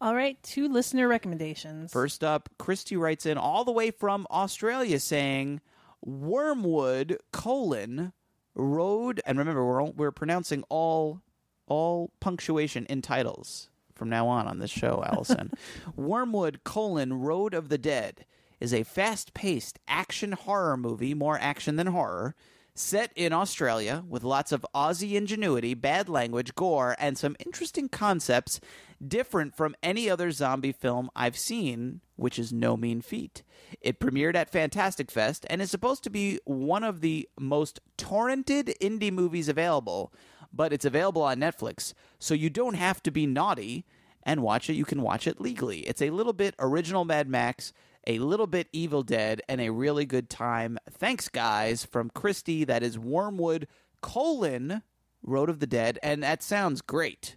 All right, two listener recommendations. First up, Christy writes in all the way from Australia saying Wormwood colon road and remember we're all, we're pronouncing all all punctuation in titles from now on on this show, Alison. Wormwood colon Road of the Dead is a fast-paced action horror movie, more action than horror, set in Australia with lots of Aussie ingenuity, bad language, gore, and some interesting concepts different from any other zombie film I've seen, which is no mean feat. It premiered at Fantastic Fest and is supposed to be one of the most torrented indie movies available, but it's available on Netflix, so you don't have to be naughty and watch it. You can watch it legally. It's a little bit original Mad Max, a little bit Evil Dead, and a really good time. Thanks, guys, from Christy. That is Wormwood colon Road of the Dead, and that sounds great.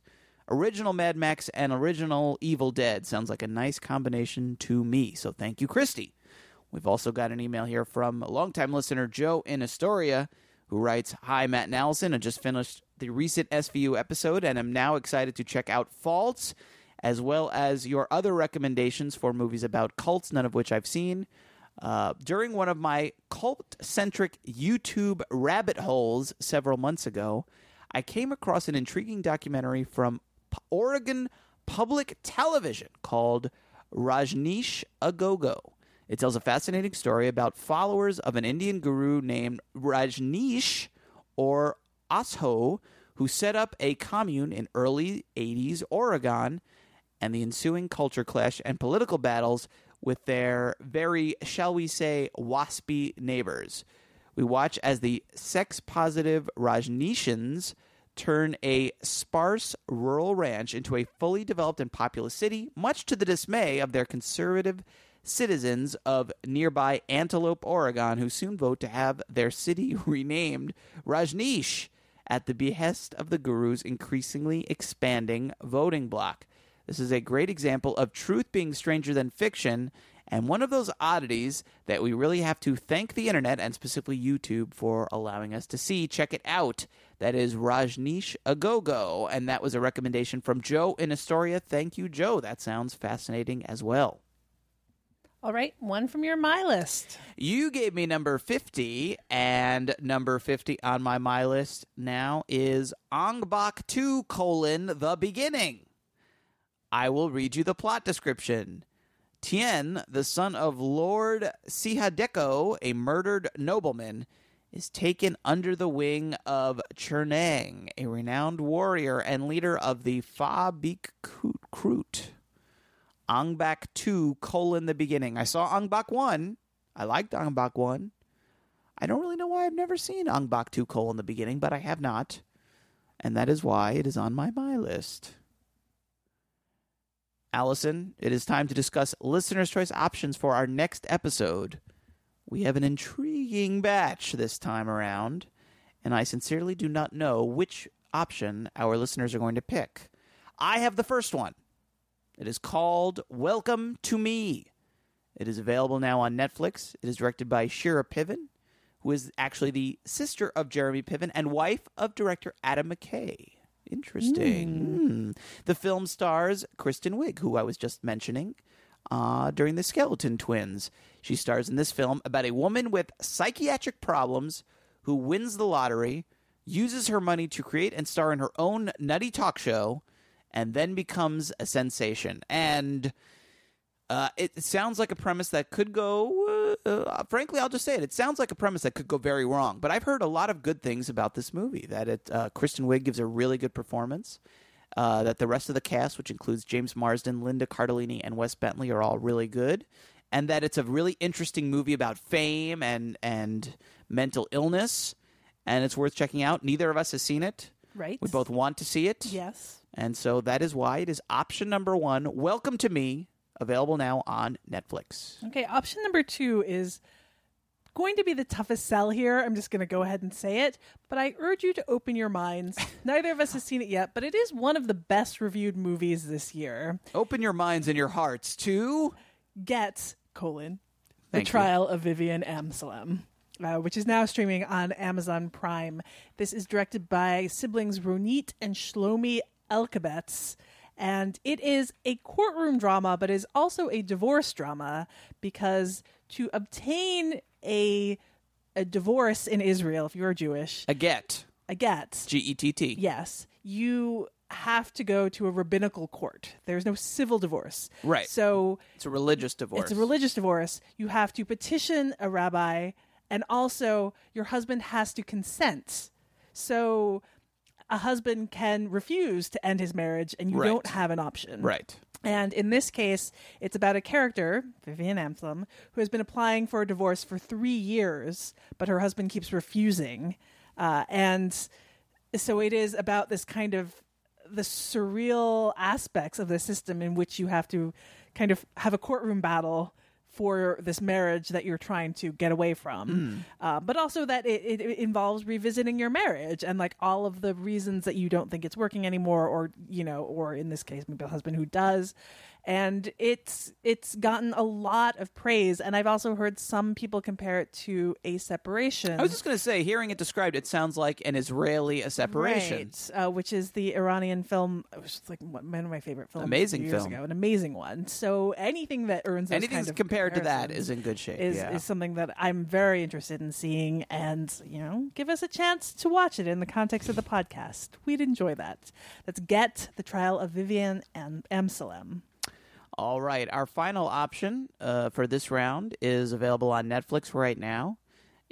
Original Mad Max and original Evil Dead sounds like a nice combination to me. So thank you, Christy. We've also got an email here from a longtime listener Joe in Astoria, who writes, "Hi, Matt and Alison. I just finished the recent SVU episode and am now excited to check out Faults, as well as your other recommendations for movies about cults, none of which I've seen." Uh, during one of my cult centric YouTube rabbit holes several months ago, I came across an intriguing documentary from Oregon Public Television called Rajneesh Agogo. It tells a fascinating story about followers of an Indian guru named Rajneesh or Osho, who set up a commune in early 80s Oregon and the ensuing culture clash and political battles with their very, shall we say, waspy neighbors. We watch as the sex positive Rajneeshans turn a sparse rural ranch into a fully developed and populous city, much to the dismay of their conservative citizens of nearby Antelope, Oregon, who soon vote to have their city renamed Rajneesh at the behest of the guru's increasingly expanding voting bloc. This is a great example of truth being stranger than fiction, and one of those oddities that we really have to thank the internet and specifically YouTube for allowing us to see. Check it out. That is Rajneesh Agogo, and that was a recommendation from Joe in Astoria. Thank you, Joe. That sounds fascinating as well. All right, one from your my list. You gave me number 50, and number 50 on my my list now is Ong Bak 2 colon the beginning. I will read you the plot description. Tien, the son of Lord Sihadeko, a murdered nobleman, is taken under the wing of Chernang, a renowned warrior and leader of the Fa Bik Krut. Ong Bak 2 colon the beginning. I saw Ong Bak 1. I liked Ong Bak 1. I don't really know why I've never seen Ong Bak 2 colon the beginning, but I have not. And that is why it is on my my list. Alison, it is time to discuss listener's choice options for our next episode. We have an intriguing batch this time around, and I sincerely do not know which option our listeners are going to pick. I have the first one. It is called Welcome to Me. It is available now on Netflix. It is directed by Shira Piven, who is actually the sister of Jeremy Piven and wife of director Adam McKay. Interesting. Mm. The film stars Kristen Wiig, who I was just mentioning uh, during the Skeleton Twins. She stars in this film about a woman with psychiatric problems who wins the lottery, uses her money to create and star in her own nutty talk show, and then becomes a sensation. And uh, it sounds like a premise that could go. Uh, uh, frankly, I'll just say it. It sounds like a premise that could go very wrong. But I've heard a lot of good things about this movie. That it, uh, Kristen Wiig gives a really good performance. Uh, that the rest of the cast, which includes James Marsden, Linda Cardellini, and Wes Bentley, are all really good. And that it's a really interesting movie about fame and and mental illness, and it's worth checking out. Neither of us has seen it. Right. We both want to see it. Yes. And so that is why it is option number one. Welcome to me available now on Netflix. Okay, option number two is going to be the toughest sell here. I'm just going to go ahead and say it, but I urge you to open your minds. Neither of us has seen it yet, but it is one of the best reviewed movies this year. Open your minds and your hearts to Get colon Thank the you. trial of Vivian Amsalem. Uh, which is now streaming on Amazon Prime. This is directed by siblings Ronit and Shlomi Elkabetz, and it is a courtroom drama, but is also a divorce drama because to obtain a a divorce in Israel, if you're Jewish, a get. a get, G E T T. yes, you have to go to a rabbinical court. There's no civil divorce. Right. So It's a religious divorce. it's a religious divorce. You have to petition a rabbi, and also your husband has to consent. So a husband can refuse to end his marriage, and you Right. don't have an option. Right. And in this case, it's about a character, Vivian Amtham, who has been applying for a divorce for three years, but her husband keeps refusing. Uh, and so it is about this kind of the surreal aspects of the system in which you have to kind of have a courtroom battle for this marriage that you're trying to get away from, uh, but also that it, it involves revisiting your marriage and like all of the reasons that you don't think it's working anymore, or you know, or in this case, maybe a husband who does. And it's it's gotten a lot of praise, and I've also heard some people compare it to a separation. I was just going to say, hearing it described, it sounds like an Israeli a separation. Right, uh, which is the Iranian film. It was like one one of my favorite films. Amazing years film. ago, an amazing one. So anything that earns Anything kind of compared to that is in good shape. Is, yeah. is something that I'm very interested in seeing, and you know, give us a chance to watch it in the context of the podcast. We'd enjoy that. Let's get the trial of Vivian and Amsalem. All right. Our final option uh, for this round is available on Netflix right now.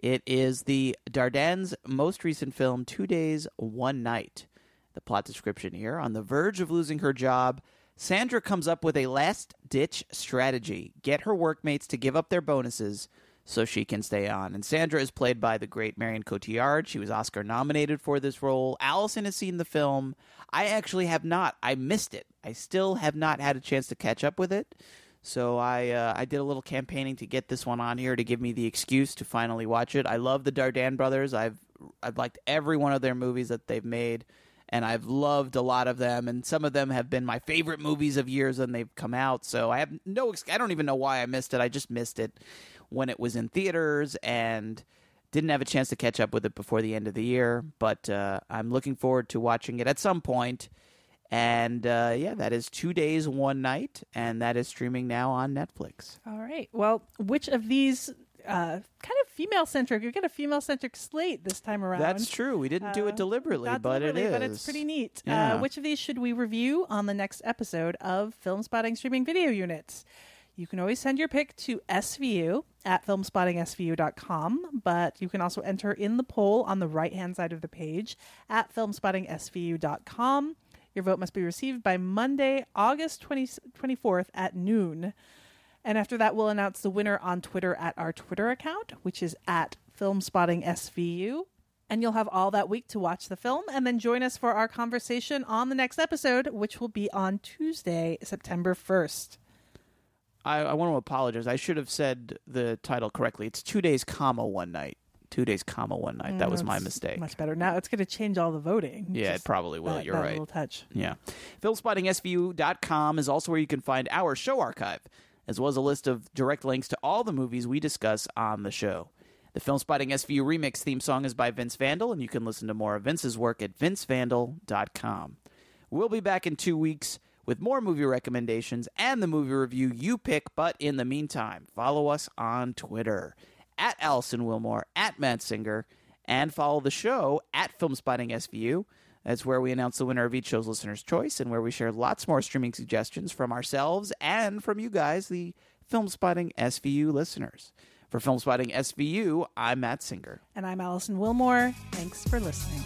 It is the Dardennes' most recent film, Two Days, One Night. The plot description here on the verge of losing her job, Sandra comes up with a last ditch strategy get her workmates to give up their bonuses so she can stay on. And Sandra is played by the great Marion Cotillard. She was Oscar nominated for this role. Alison has seen the film. I actually have not. I missed it. I still have not had a chance to catch up with it. So I uh, I did a little campaigning to get this one on here to give me the excuse to finally watch it. I love the Dardenne brothers. I've I've liked every one of their movies that they've made, and I've loved a lot of them. And some of them have been my favorite movies of years when they've come out. So I have no. I don't even know why I missed it. I just missed it when it was in theaters and didn't have a chance to catch up with it before the end of the year. But uh, I'm looking forward to watching it at some point. And uh, yeah, that is two days, one night, and that is streaming now on Netflix. All right. Well, which of these uh, kind of female centric. We get a female centric slate this time around. That's true. We didn't do Uh, it deliberately, not but deliberately, it is. But it's pretty neat. Yeah. Uh, which of these should we review on the next episode of Filmspotting Streaming Video Units? You can always send your pick to SVU at filmspottingsvu.com, but you can also enter in the poll on the right hand side of the page at filmspottingsvu.com. Your vote must be received by Monday, August 20, 24th at noon. And after that, we'll announce the winner on Twitter at our Twitter account, which is at FilmspottingSVU. And you'll have all that week to watch the film and then join us for our conversation on the next episode, which will be on Tuesday, September 1st. I, I want to apologize. I should have said the title correctly. It's two days, comma one night. Two days, comma one night. That was mm, my mistake. Much better. Now it's going to change all the voting. Yeah, it probably will. that- You're that right. little touch. Yeah. FilmspottingSVU.com is also where you can find our show archive, as well as a list of direct links to all the movies we discuss on the show. The Filmspotting SVU remix theme song is by Vince Vandal, and you can listen to more of Vince's work at vincevandal.com. We'll be back in two weeks with more movie recommendations and the movie review you pick, but in the meantime, follow us on Twitter at Alison Willmore, at Matt Singer, and follow the show at Filmspotting SVU. That's where we announce the winner of each show's listener's choice and where we share lots more streaming suggestions from ourselves and from you guys, the Filmspotting SVU listeners. For Filmspotting SVU, I'm Matt Singer. And I'm Alison Willmore. Thanks for listening.